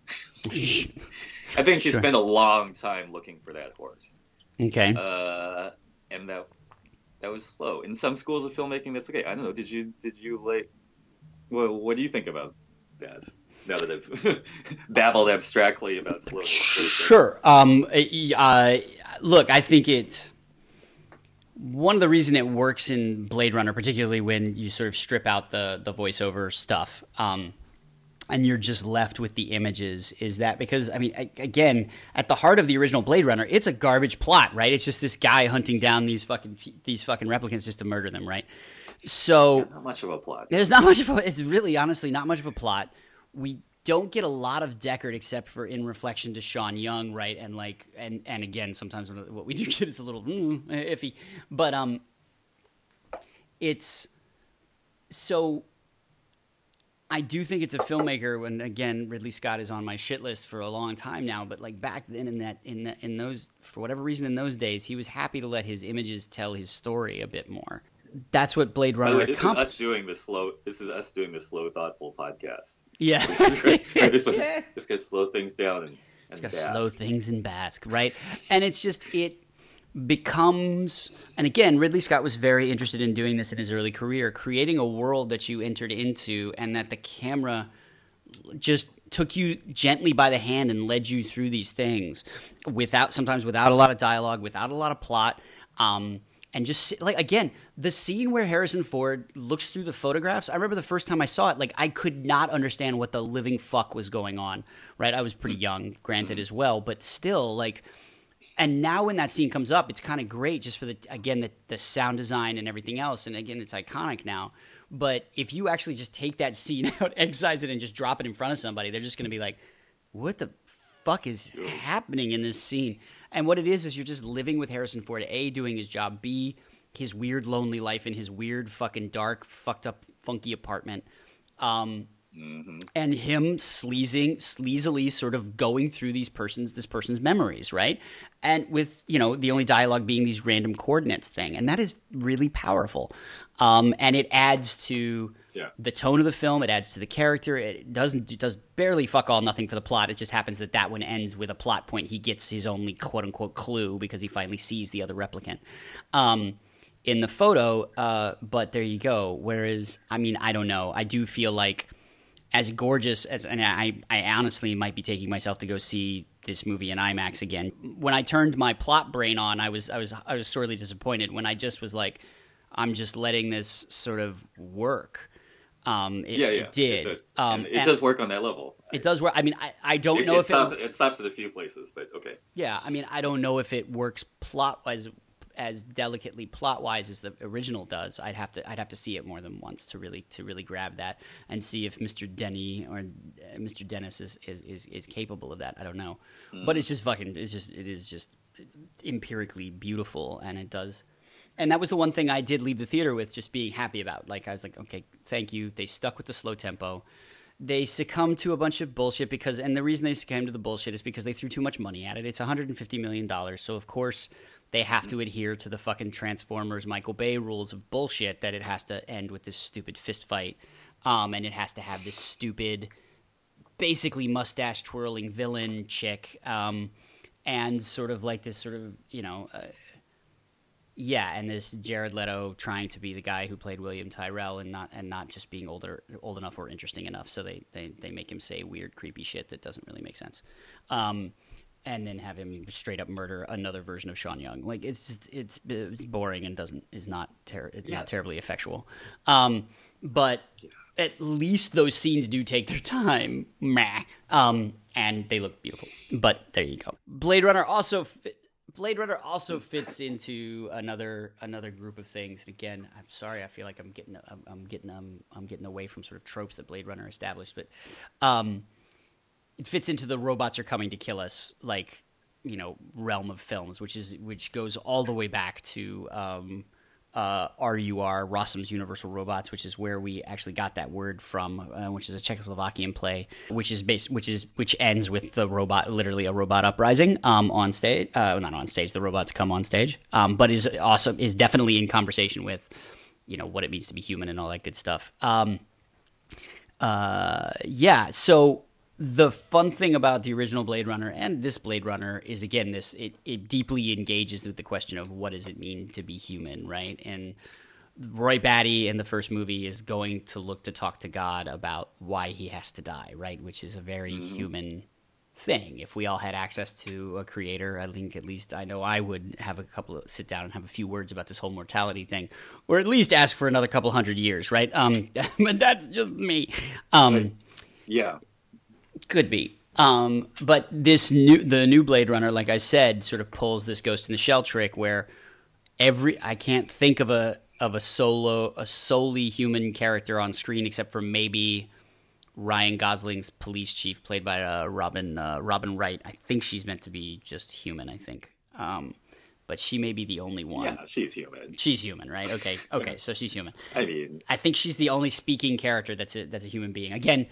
I think he Sure. spent a long time looking for that horse, okay uh, and that that was slow. In some schools of filmmaking, that's okay. I don't know. Did you did you like? Well, what do you think about that? Now that I've babbled abstractly about slow. Sure. Um, uh, look, I think it. One of the reason it works in Blade Runner, particularly when you sort of strip out the the voiceover stuff, um, and you're just left with the images, is that because I mean, again, at the heart of the original Blade Runner, it's a garbage plot, right? It's just this guy hunting down these fucking these fucking replicants just to murder them, right? So Not much of a plot. there's not much of a. It's really, honestly, not much of a plot. We don't get a lot of Deckard except for in reflection to Sean Young, right? And like, and and again, sometimes what we do get is a little mm, iffy, but um, it's so. I do think it's a filmmaker. When again, Ridley Scott is on my shit list for a long time now. But like back then, in that in the, in those for whatever reason in those days, he was happy to let his images tell his story a bit more. That's what Blade Runner way, this is us doing the slow. This is us doing the slow, thoughtful podcast. Yeah. just, just gonna slow things down and, and Gotta bask. slow things and bask, right? And it's just it becomes and again, Ridley Scott was very interested in doing this in his early career, creating a world that you entered into and that the camera just took you gently by the hand and led you through these things without sometimes without a lot of dialogue, without a lot of plot. Um, and just like again the scene where Harrison Ford looks through the photographs. I remember the first time I saw it, like I could not understand what the living fuck was going on. Right, I was pretty mm. young, granted mm-hmm. as well, but still like. And now when that scene comes up, it's kind of great just for the again the, the sound design and everything else, and again it's iconic now. But if you actually just take that scene out, excise it, and just drop it in front of somebody, they're just going to be like, "What the fuck is happening in this scene?" And what it is is you're just living with Harrison Ford, a doing his job, b his weird lonely life in his weird fucking dark, fucked up, funky apartment. Um, and him sleazing, sleazily sort of going through these persons, this person's memories, right? And with you know the only dialogue being these random coordinates thing, and that is really powerful. Um, and it adds to Yeah. the tone of the film. It adds to the character. It doesn't it does barely fuck all nothing for the plot. It just happens that that one ends with a plot point. He gets his only quote unquote clue because he finally sees the other replicant. Um, in the photo, uh, but there you go. Whereas, I mean, I don't know. I do feel like as gorgeous as and I, I honestly might be taking myself to go see this movie in IMAX again. When I turned my plot brain on, I was I was I was sorely disappointed when I just was like, I'm just letting this sort of work. Um, it, yeah, yeah, it did. It, um, it does work on that level. It does work. I mean, I, I don't It, know it, if stops, it, it stops at a few places, but okay. yeah, I mean, I don't know if it works plot wise as delicately plot wise as the original does. I'd have to I'd have to see it more than once to really to really grab that and see if Mr. Denny or uh, Mr. Denis is, is is is capable of that. I don't know, but it's just fucking. It's just it is just empirically beautiful, and it does. And that was the one thing I did leave the theater with, just being happy about. Like I was like, okay, thank you. They stuck with the slow tempo they succumbed to a bunch of bullshit because and the reason they succumbed to the bullshit is because they threw too much money at it it's 150 million dollars so of course they have to adhere to the fucking transformers michael bay rules of bullshit that it has to end with this stupid fist fight um, and it has to have this stupid basically mustache twirling villain chick um, and sort of like this sort of you know uh, yeah, and this Jared Leto trying to be the guy who played William Tyrell and not and not just being older old enough or interesting enough. So they they, they make him say weird, creepy shit that doesn't really make sense. Um, and then have him straight up murder another version of Sean Young. Like it's just it's it's boring and doesn't is not ter- it's Yeah. not terribly effectual. Um, but at least those scenes do take their time. Meh. Um, and they look beautiful. But there you go. Blade Runner also fit, Blade Runner also fits into another another group of things. And again, I'm sorry, I feel like I'm getting I'm, I'm getting um, I'm getting away from sort of tropes that Blade Runner established, but um, it fits into the robots are coming to kill us like you know realm of films, which is which goes all the way back to um, uh, RUR Rossum's Universal Robots, which is where we actually got that word from, uh, which is a Czechoslovakian play, which is based, which is which ends with the robot, literally a robot uprising um, on stage, uh, not on stage, the robots come on stage, um, but is also is definitely in conversation with, you know, what it means to be human and all that good stuff. Um, uh, yeah, so the fun thing about the original Blade Runner and this Blade Runner is again this it, it deeply engages with the question of what does it mean to be human, right? And Roy Batty in the first movie is going to look to talk to God about why he has to die, right? Which is a very human thing. If we all had access to a creator, I think at least I know I would have a couple of sit down and have a few words about this whole mortality thing, or at least ask for another couple hundred years, right? Um, but that's just me. Um, Yeah. Could be. Um, but this new, the new Blade Runner, like I said, sort of pulls this Ghost in the Shell trick where every I can't think of a of a solo a solely human character on screen except for maybe Ryan Gosling's police chief, played by uh, Robin uh, Robin Wright. I think she's meant to be just human. I think, um, but she may be the only one. Yeah, she's human. She's human, right? Okay, okay, so she's human. I mean, I think she's the only speaking character that's a, that's a human being. Again,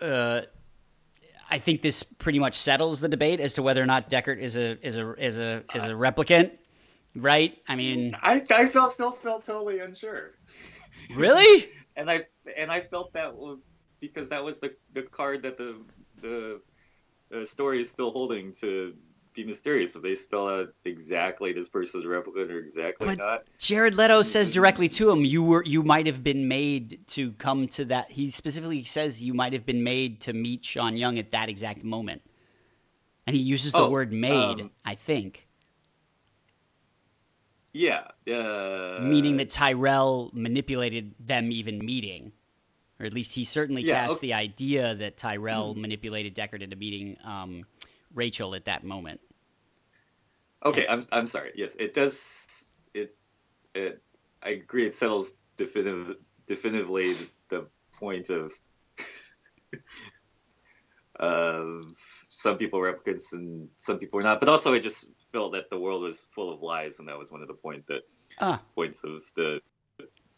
uh, I think this pretty much settles the debate as to whether or not Deckard is a is a is a is a replicant, right? I mean, I, I felt still felt totally unsure, really? and I and I felt that because that was the the card that the the, the story is still holding to be mysterious. If they spell out exactly this person's replicant or exactly But- not, Jared Leto says directly to him, "You were you might have been made to come to that." He specifically says you might have been made to meet Sean Young at that exact moment, and he uses the Oh, word "made." um, I think. Yeah. Uh, meaning that Tyrell manipulated them even meeting. Or at least he certainly Yeah, cast okay. the idea that Tyrell manipulated Deckard into meeting um, Rachael at that moment. Okay, I'm I'm sorry. Yes, it does. It it. I agree. It settles definitive, definitively the point of. of some people are replicants and some people are not, but also I just felt that the world was full of lies, and that was one of the point that Ah, points of the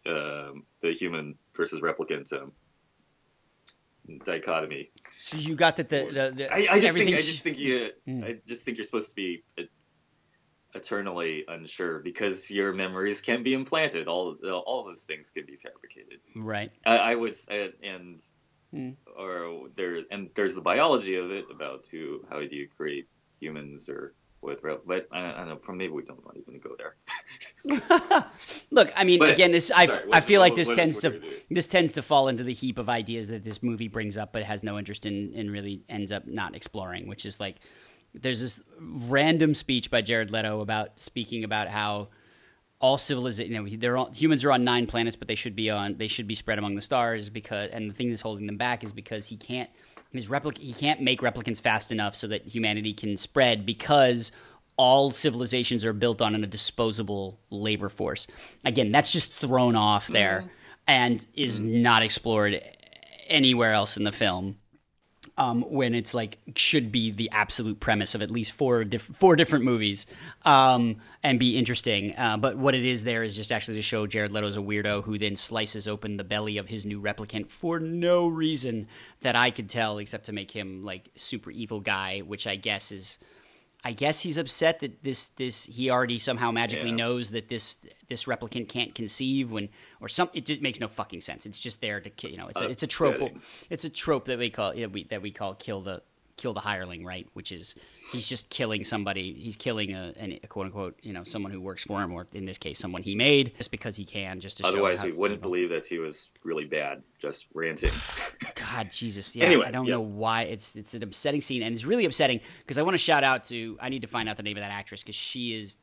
um, the human versus replicant um, dichotomy. so you got that the, the, the I, I just think I just think you Mm. I just think you're supposed to be eternally unsure because your memories can be implanted. All all those things can be fabricated. right. I, I was and Mm. or there and there's the biology of it about to how do you create humans or with real, but I, I don't know. From maybe we don't want even to go there. Look, I mean, But- again, this I, sorry, I feel like this tends to are you doing? this tends to fall into the heap of ideas that this movie brings up, but has no interest in, and really ends up not exploring. Which is like, there's this random speech by Jared Leto about speaking about how all civilization, you know, they're all, humans are on nine planets, but they should be on they should be spread among the stars because, and the thing that's holding them back is because he can't his replic he can't make replicants fast enough so that humanity can spread because all civilizations are built on a disposable labor force. Again, that's just thrown off there mm-hmm. and is not explored anywhere else in the film. Um, when it's like should be the absolute premise of at least four diff- four different movies um, and be interesting. Uh, but what it is there is just actually to show Jared Leto's a weirdo who then slices open the belly of his new replicant for no reason that I could tell except to make him like super evil guy, which I guess is I guess he's upset that this this he already somehow magically Yeah. knows that this this replicant can't conceive when or some it just makes no fucking sense. It's just there to you know it's a, uh, it's a trope it's a trope that we call yeah, we, that we call kill the kill the hireling right which is he's just killing somebody he's killing a, an- a quote unquote you know someone who works for him or in this case someone he made just because he can just to Otherwise, how wouldn't evil- believe that he was really bad, just ranting. God, Jesus, yeah. Anyway, I don't yes. know why it's it's an upsetting scene, and it's really upsetting because I want to shout out to. I need to find out the name of that actress because she is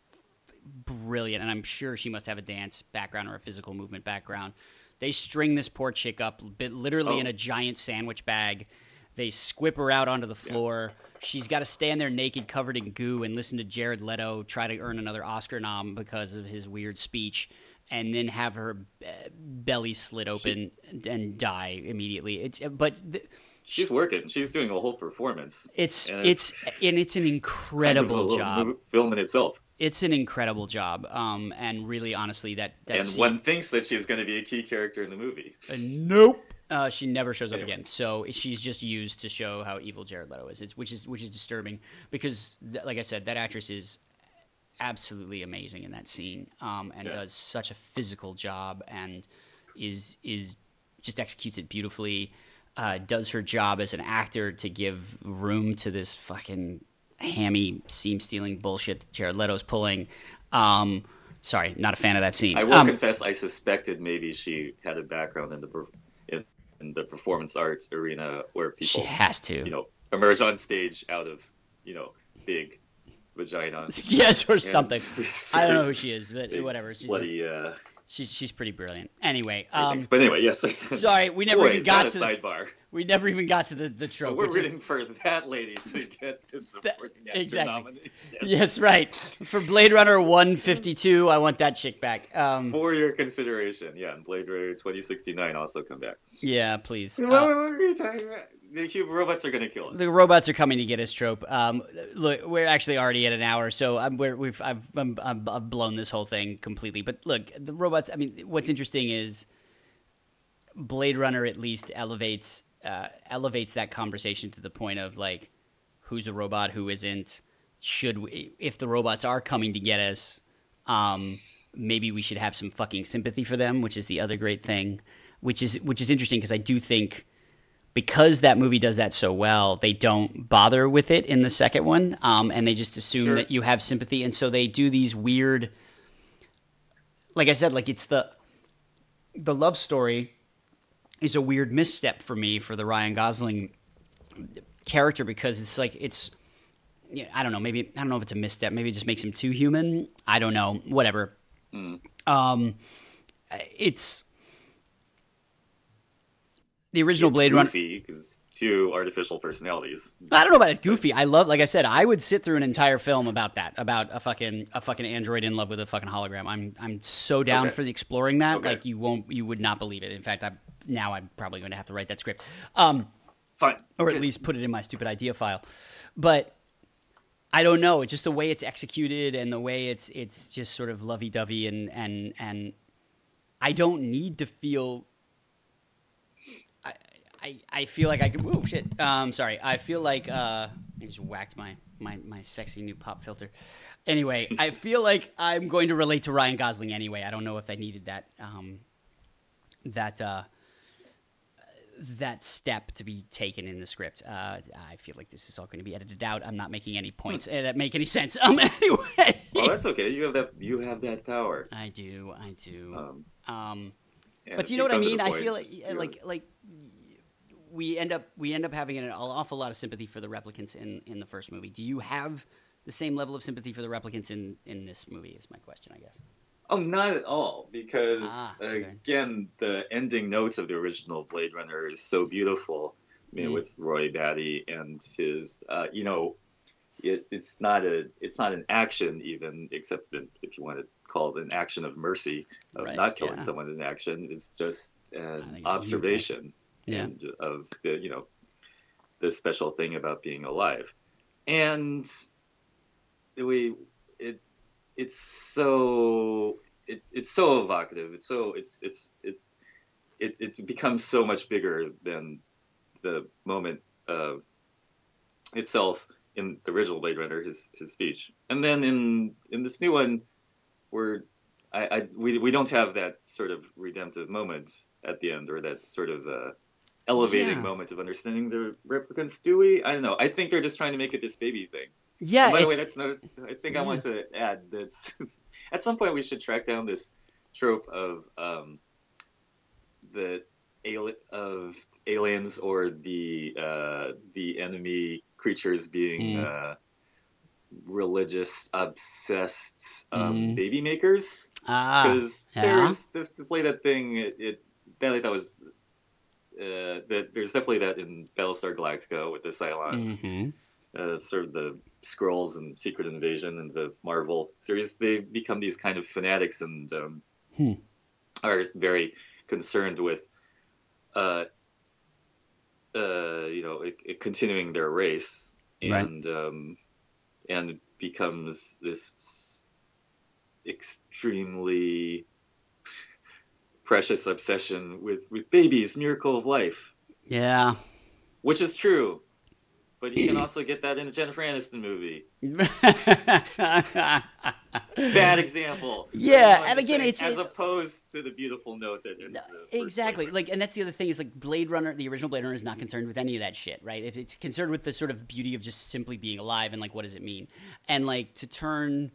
brilliant, and I'm sure she must have a dance background or a physical movement background. They string this poor chick up, bit- literally Oh. in a giant sandwich bag. They squip her out onto the floor. She's got to stand there naked, covered in goo, and listen to Jared Leto try to earn another Oscar nom because of his weird speech, and then have her uh, belly slit open and, and die immediately. It's, but th- She's working. She's doing a whole performance. it's And it's and it's an kind of a incredible job. film in itself. It's an incredible job. Um, and really, honestly, that that and scene- one thinks that she's going to be a key character in the movie. Nope. Uh, she never shows up Anyway. again. So she's just used to show how evil Jared Leto is, it's, which is which is disturbing because, th- like I said, that actress is absolutely amazing in that scene, um, and Yeah. does such a physical job and is is just executes it beautifully. Uh, does her job as an actor to give room to this fucking hammy seam stealing bullshit that Jared Leto's pulling. Um, sorry, not a fan of that scene. I will Um, confess, I suspected maybe she had a background in the in, the performance arts arena where people she has to. you know, emerge on stage out of, you know, big vagina. yes, or and something. I don't know who she is, but whatever. She's just, bloody, uh, she's she's pretty brilliant. Anyway, um, but anyway, yes. sorry, we never Boy, even got to the, sidebar. we never even got to the the trope. we're which is- for that lady to get the supporting actor exactly. nomination. yes, right. For Blade Runner one fifty two, I want that chick back. Um, For your consideration, yeah, and Blade Runner 2069 also come back. yeah, please. Uh, What talking about? The human robots are going to kill us. the robots are coming to get us trope. Um, look, we're actually already at an hour, so I'm, I've, I'm, I'm, I've blown this whole thing completely. But look, the robots. I mean, what's interesting is Blade Runner at least elevates uh, elevates that conversation to the point of like, who's a robot, who isn't. Should we, if the robots are coming to get us, um, maybe we should have some fucking sympathy for them, which is the other great thing. Which is which is interesting because I do think because that movie does that so well, they don't bother with it in the second one, um, and they just assume Sure. that you have sympathy, and so they do these weird. Like I said, like it's the the love story is a weird misstep for me for the Ryan Gosling character because it's like it's yeah, I don't know maybe I don't know if it's a misstep maybe it just makes him too human I don't know whatever Um, it's the original It's Blade Runner. because two artificial personalities. I don't know about it. Goofy. I love, like I said, I would sit through an entire film about that, about a fucking a fucking android in love with a fucking hologram. I'm I'm so down Okay. for the exploring that. Okay. Like you won't, you would not believe it. In fact, I now I'm probably going to have to write that script, um, Fine. or at least put it in my stupid idea file. But I don't know. It's just the way it's executed and the way it's it's just sort of lovey dovey and and and I don't need to feel. I, I, feel like I could. Oh shit! Um, sorry. I feel like uh, I just whacked my, my my sexy new pop filter. Anyway, I feel like I'm going to relate to Ryan Gosling anyway. I don't know if I needed that um, that uh, that step to be taken in the script. Uh, I feel like this is all going to be edited out. I'm not making any points uh, that make any sense. Um, anyway, Well, that's okay. You have that. You have that power. I do, I do. Um, Um, but if you know what I mean? I feel like like like we end up we end up having an awful lot of sympathy for the replicants in in the first movie. Do you have the same level of sympathy for the replicants in in this movie? Is my question, I guess. Oh, not at all. Because Ah, okay. again, the ending notes of the original Blade Runner is so beautiful. I mean, Mm. with Roy Batty and his, uh, you know, it, it's not a, it's not an action even, except if you want to call it an action of mercy of Right, not killing yeah. someone in action. It's just an observation Yeah. and of the, you know, the special thing about being alive, and we, it, it's so it, it's so evocative. It's so it's it's it, it it becomes so much bigger than the moment uh, itself in the original Blade Runner, his his speech, and then in in this new one, we're I, I we we don't have that sort of redemptive moment at the end, or that sort of uh, elevating Yeah. moment of understanding the replicants. Do we? I don't know. I think they're just trying to make it this baby thing. Yeah, And by the way, that's no. I think Yeah. I want to add that at some point we should track down this trope of um, the ali- of aliens or the uh, the enemy creatures being Mm. uh, religious, obsessed um, Mm. baby makers. ah, Because yeah. there's to, to play that thing. It, it that that was. Uh, that there's definitely that in Battlestar Galactica with the Cylons mhm. uh, sort of the scrolls and Secret Invasion and the Marvel series, they become these kind of fanatics and um, Hmm. are very concerned with, uh, uh, you know, it, it continuing their race, Right. and um, and it becomes this extremely precious obsession with with babies, miracle of life yeah. which is true. But you can also get that in a Jennifer Aniston movie. Bad example. Yeah, and again, saying, it's- as it- opposed to the beautiful note that first exactly like and that's the other thing is like blade runner the original blade runner is not concerned with any of that shit right if it's concerned with the sort of beauty of just simply being alive and like what does it mean and like to turn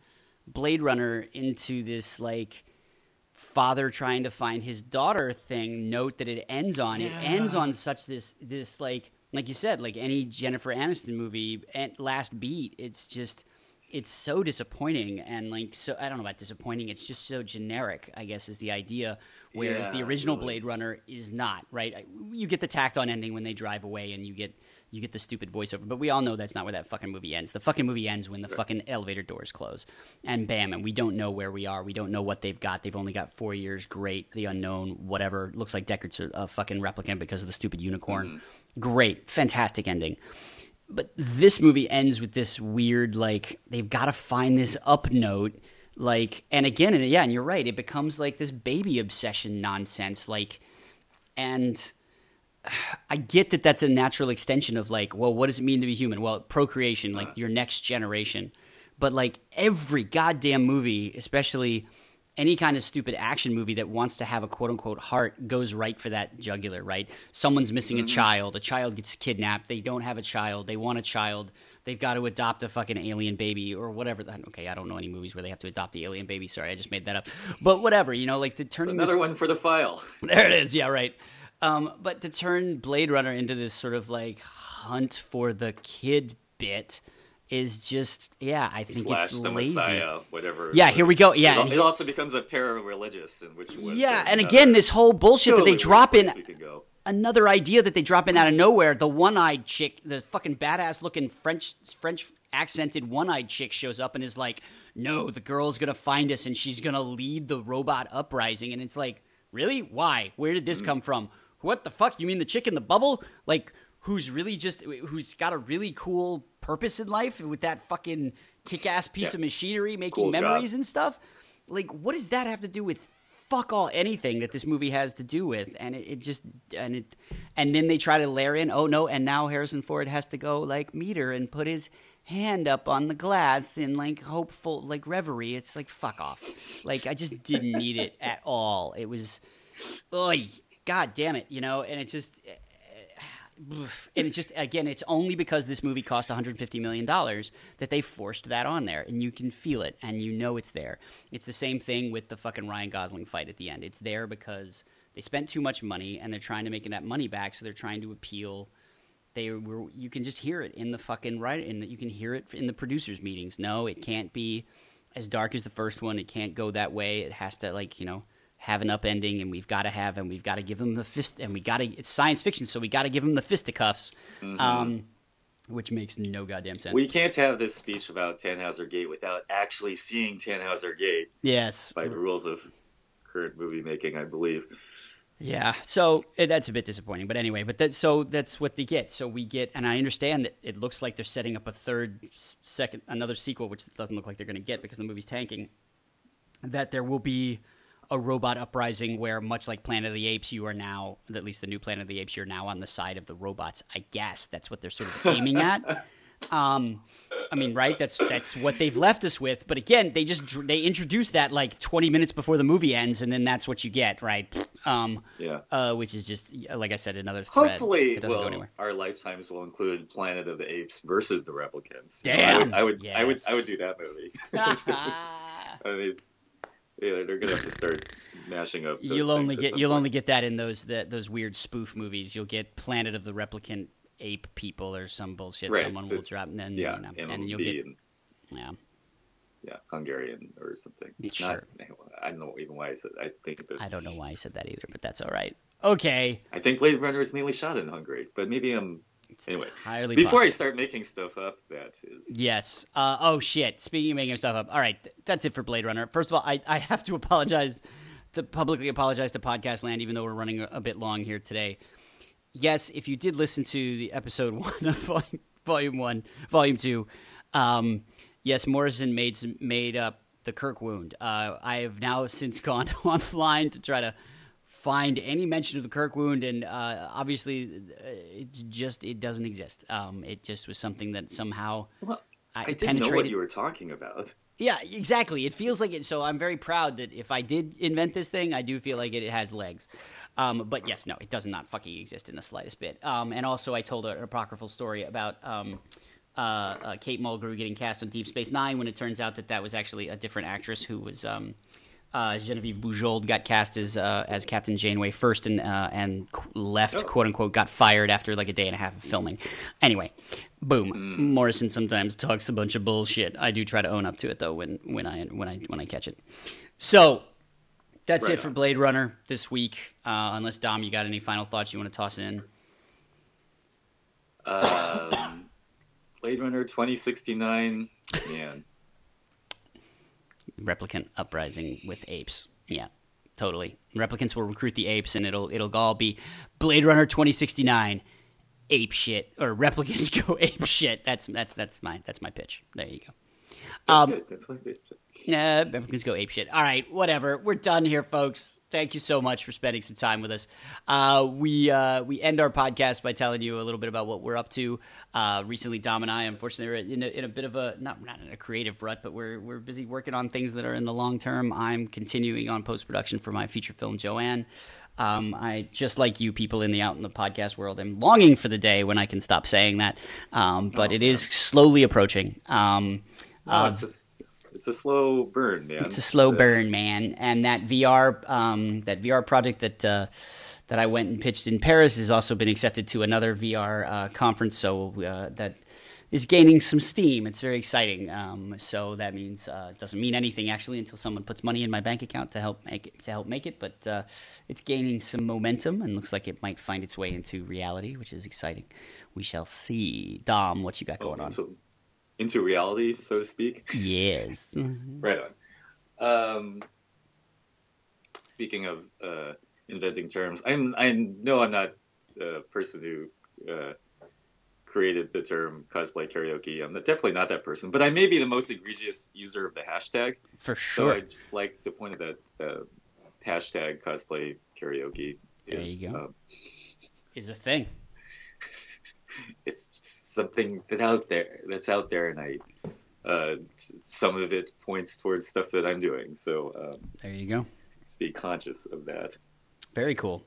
blade runner into this like father trying to find his daughter thing note that it ends on. It ends on such this this like like you said like any jennifer aniston movie at last beat it's just it's so disappointing and like so i don't know about disappointing it's just so generic i guess is the idea whereas the original blade runner is not right? You get the tacked on ending when they drive away and you get you get the stupid voiceover. But we all know that's not where that fucking movie ends. The fucking movie ends when the fucking elevator doors close. And bam and we don't know where we are. We don't know what they've got. They've only got four years. Great. The unknown whatever. Looks like deckard's a, fucking replicant because of the stupid unicorn. Mm-hmm. Great. Fantastic ending. But this movie ends with this weird like they've got to find this up note. Like and again and yeah and you're right. It becomes like this baby obsession nonsense. Like and I get that that's a natural extension of like, well, what does it mean to be human? Well, procreation, like your next generation. But like every goddamn movie, especially any kind of stupid action movie that wants to have a quote unquote heart goes right for that jugular, right? Someone's missing a mm-hmm. child, a child gets kidnapped, they don't have a child, they want a child, they've got to adopt a fucking alien baby or whatever. Okay, I don't know any movies where they have to adopt the alien baby. Sorry, I just made that up. But whatever, you know, like the turning this Another one for the file. there it is. Yeah, right. Um, but to turn Blade Runner into this sort of like hunt for the kid bit is just yeah. I think Slash it's the lazy. Messiah, whatever. Yeah, here we go. Yeah, It, it also becomes a para-religious, in which was Yeah, and again, this whole bullshit that they drop in place we could go. another idea that they drop in out of nowhere. The one-eyed chick, the fucking badass looking French French accented one-eyed chick shows up and is like, "No, the girl's gonna find us and she's gonna lead the robot uprising." And it's like, really? Why? Where did this come from? What the fuck? You mean the chick in the bubble? Like, who's really just who's got a really cool purpose in life with that fucking kick-ass piece Yeah. of machinery making Cool job. memories and stuff? Like, what does that have to do with? fuck all anything that this movie has to do with and it, it just and it and then they try to layer in oh no and now harrison ford has to go like meet her and put his hand up on the glass in like hopeful like reverie it's like fuck off like i just didn't need it at all it was oy, god damn it you know and it just eh, eh, and it just again it's only because this movie cost 150 million dollars that they forced that on there and you can feel it and you know it's there. It's the same thing with the fucking ryan gosling fight at the end. It's there because they spent too much money and they're trying to make that money back so they're trying to appeal. They were you can just hear it in the fucking right in the, you can hear it in the producers meetings. No it can't be as dark as the first one. It can't go that way. It has to like you know have an upending and we've got to have and we've got to give them the fist and we got to it's science fiction so we got to give them the fisticuffs um which makes no goddamn sense We can't have this speech about Tannhauser Gate without actually seeing Tannhauser Gate yes by the rules of current movie making, I believe. Yeah, so eh, that's a bit disappointing. But anyway, but that so that's what they get. So we get, and I understand that it looks like they're setting up a third, second, another sequel, which doesn't look like they're going to get because the movie's tanking. That there will be a robot uprising where, much like Planet of the Apes, you are now, at least the new Planet of the Apes, you're now on the side of the robots. I guess that's what they're sort of aiming at. Um, I mean, right? That's that's what they've left us with. But again, they just they introduce that like 20 minutes before the movie ends, and then that's what you get, right? Um, Yeah. uh, which is just like I said, another thread. Hopefully, it doesn't well, go anywhere. our lifetimes will include Planet of the Apes versus the Replicants. Damn! I would, I would, I would, I would do that movie. I mean, yeah, they're gonna have to start mashing up. those you'll only get you'll point. only get that in those that those weird spoof movies. You'll get Planet of the Replicant Ape People or some bullshit. Right, Someone will drop, and then yeah, you know, and and then you'll get in- yeah. yeah, Hungarian or something. Sure. Not, I don't know even why I said. I think that I don't know why I said that either, but that's all right. Okay, I think Blade Runner is mainly shot in Hungary, but maybe I'm. Anyway, before I start making stuff up, that is. Yes. Uh, oh shit. Speaking of making stuff up. All right, th- that's it for Blade Runner. First of all, I, I have to apologize to publicly apologize to Podcast Land, even though we're running a, a bit long here today. Yes, if you did listen to the episode one of volume, volume one, volume two, um, yes, Morrison made some, made up the Kirk wound. Uh, I have now since gone online to try to find any mention of the Kirk wound, and uh, obviously, uh, it just it doesn't exist. Um, it just was something that somehow Well, I, I didn't know what you were talking about. Yeah, exactly. It feels like it. So I'm very proud that if I did invent this thing, I do feel like it, it has legs. Um, but yes, no, it does not fucking exist in the slightest bit. Um, and also, I told an apocryphal story about um, uh, uh, Kate Mulgrew getting cast on Deep Space Nine when it turns out that that was actually a different actress who was. Uh, Genevieve Bujold got cast as uh, as Captain Janeway first, and uh, and left, Oh. quote unquote, got fired after like a day and a half of filming. Anyway, boom. Morrison sometimes talks a bunch of bullshit. I do try to own up to it though when when I when I when I catch it. So that's Right it for. Blade Runner this week. Uh, unless Dom, you got any final thoughts you want to toss in? Um, Blade Runner 2069. Man, Replicant uprising with apes. Yeah, totally. Replicants will recruit the apes, and it'll it'll all be Blade Runner twenty sixty nine. Ape shit or replicants go ape shit. That's that's that's my that's my pitch. There you go. that's Um, good. That's like it. Nah, Replicants go ape shit. All right, whatever. We're done here, folks. Thank you so much for spending some time with us. Uh, we uh, we end our podcast by telling you a little bit about what we're up to. Uh, recently, Dom and I, unfortunately, are in a, in a bit of a not not in a creative rut, but we're we're busy working on things that are in the long term. I'm continuing on post production for my feature film Joanne. Um, I just like you people in the out in the podcast world. I'm longing for the day when I can stop saying that, um, but it is slowly approaching. Um, No, uh, it's a it's a slow burn, man. it's a slow burn, man. And that VR, um, that VR project that uh, that I went and pitched in Paris has also been accepted to another VR uh, conference. So uh, that is gaining some steam. It's very exciting. Um, so that means uh, it doesn't mean anything actually until someone puts money in my bank account to help make it, to help make it. But uh, it's gaining some momentum and looks like it might find its way into reality, which is exciting. We shall see. Dom, what you got going on? into, into reality, so to speak. Yes. Right on. Um, speaking of uh, inventing terms, I'm I know I'm not the person who uh, created the term cosplay karaoke. I'm definitely not that person, but I may be the most egregious user of the hashtag. For sure. So. I'd just like to point out that uh, hashtag cosplay karaoke There is you go. um, is a thing. it's something that out there that's out there, and I uh, some of it points towards stuff that I'm doing. So um, There you go. just be conscious of that. Very cool.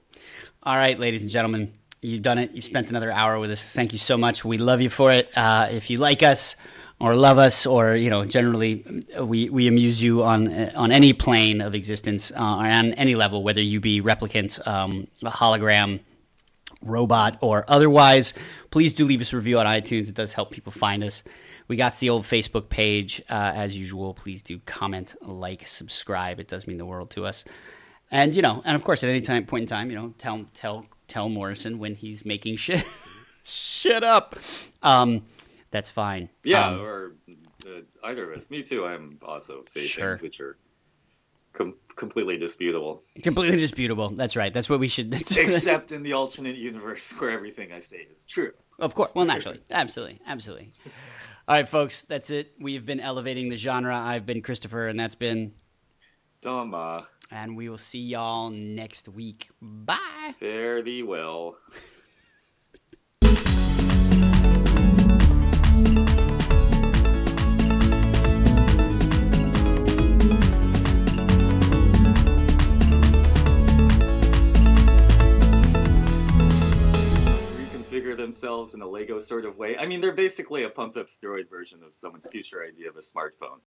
All right, ladies and gentlemen, you've done it. You spent another hour with us. Thank you so much. We love you for it. Uh, if you like us or love us, or you know, generally, we, we amuse you on on any plane of existence, uh, on any level, whether you be replicant, um, a hologram, robot, or otherwise. Please do leave us a review on iTunes. It does help people find us. We got the old Facebook page uh, as usual. Please do comment, like, subscribe. It does mean the world to us. And you know, and of course, at any time point in time, you know, tell tell tell Morrison when he's making shit shit up. Um, that's fine. Yeah, Um, or uh, either of us. Me too. I'm also say Sure. things which are com- completely disputable, completely disputable. That's right. That's what we should. except in the alternate universe where everything I say is true. of course. Well, naturally, absolutely, absolutely. All right, folks. That's it. We've been elevating the genre. I've been Christopher, and that's been. Dama, And we will see y'all next week. Bye. fare thee well. reconfigure themselves in a Lego sort of way. I mean, they're basically a pumped up steroid version of someone's future idea of a smartphone.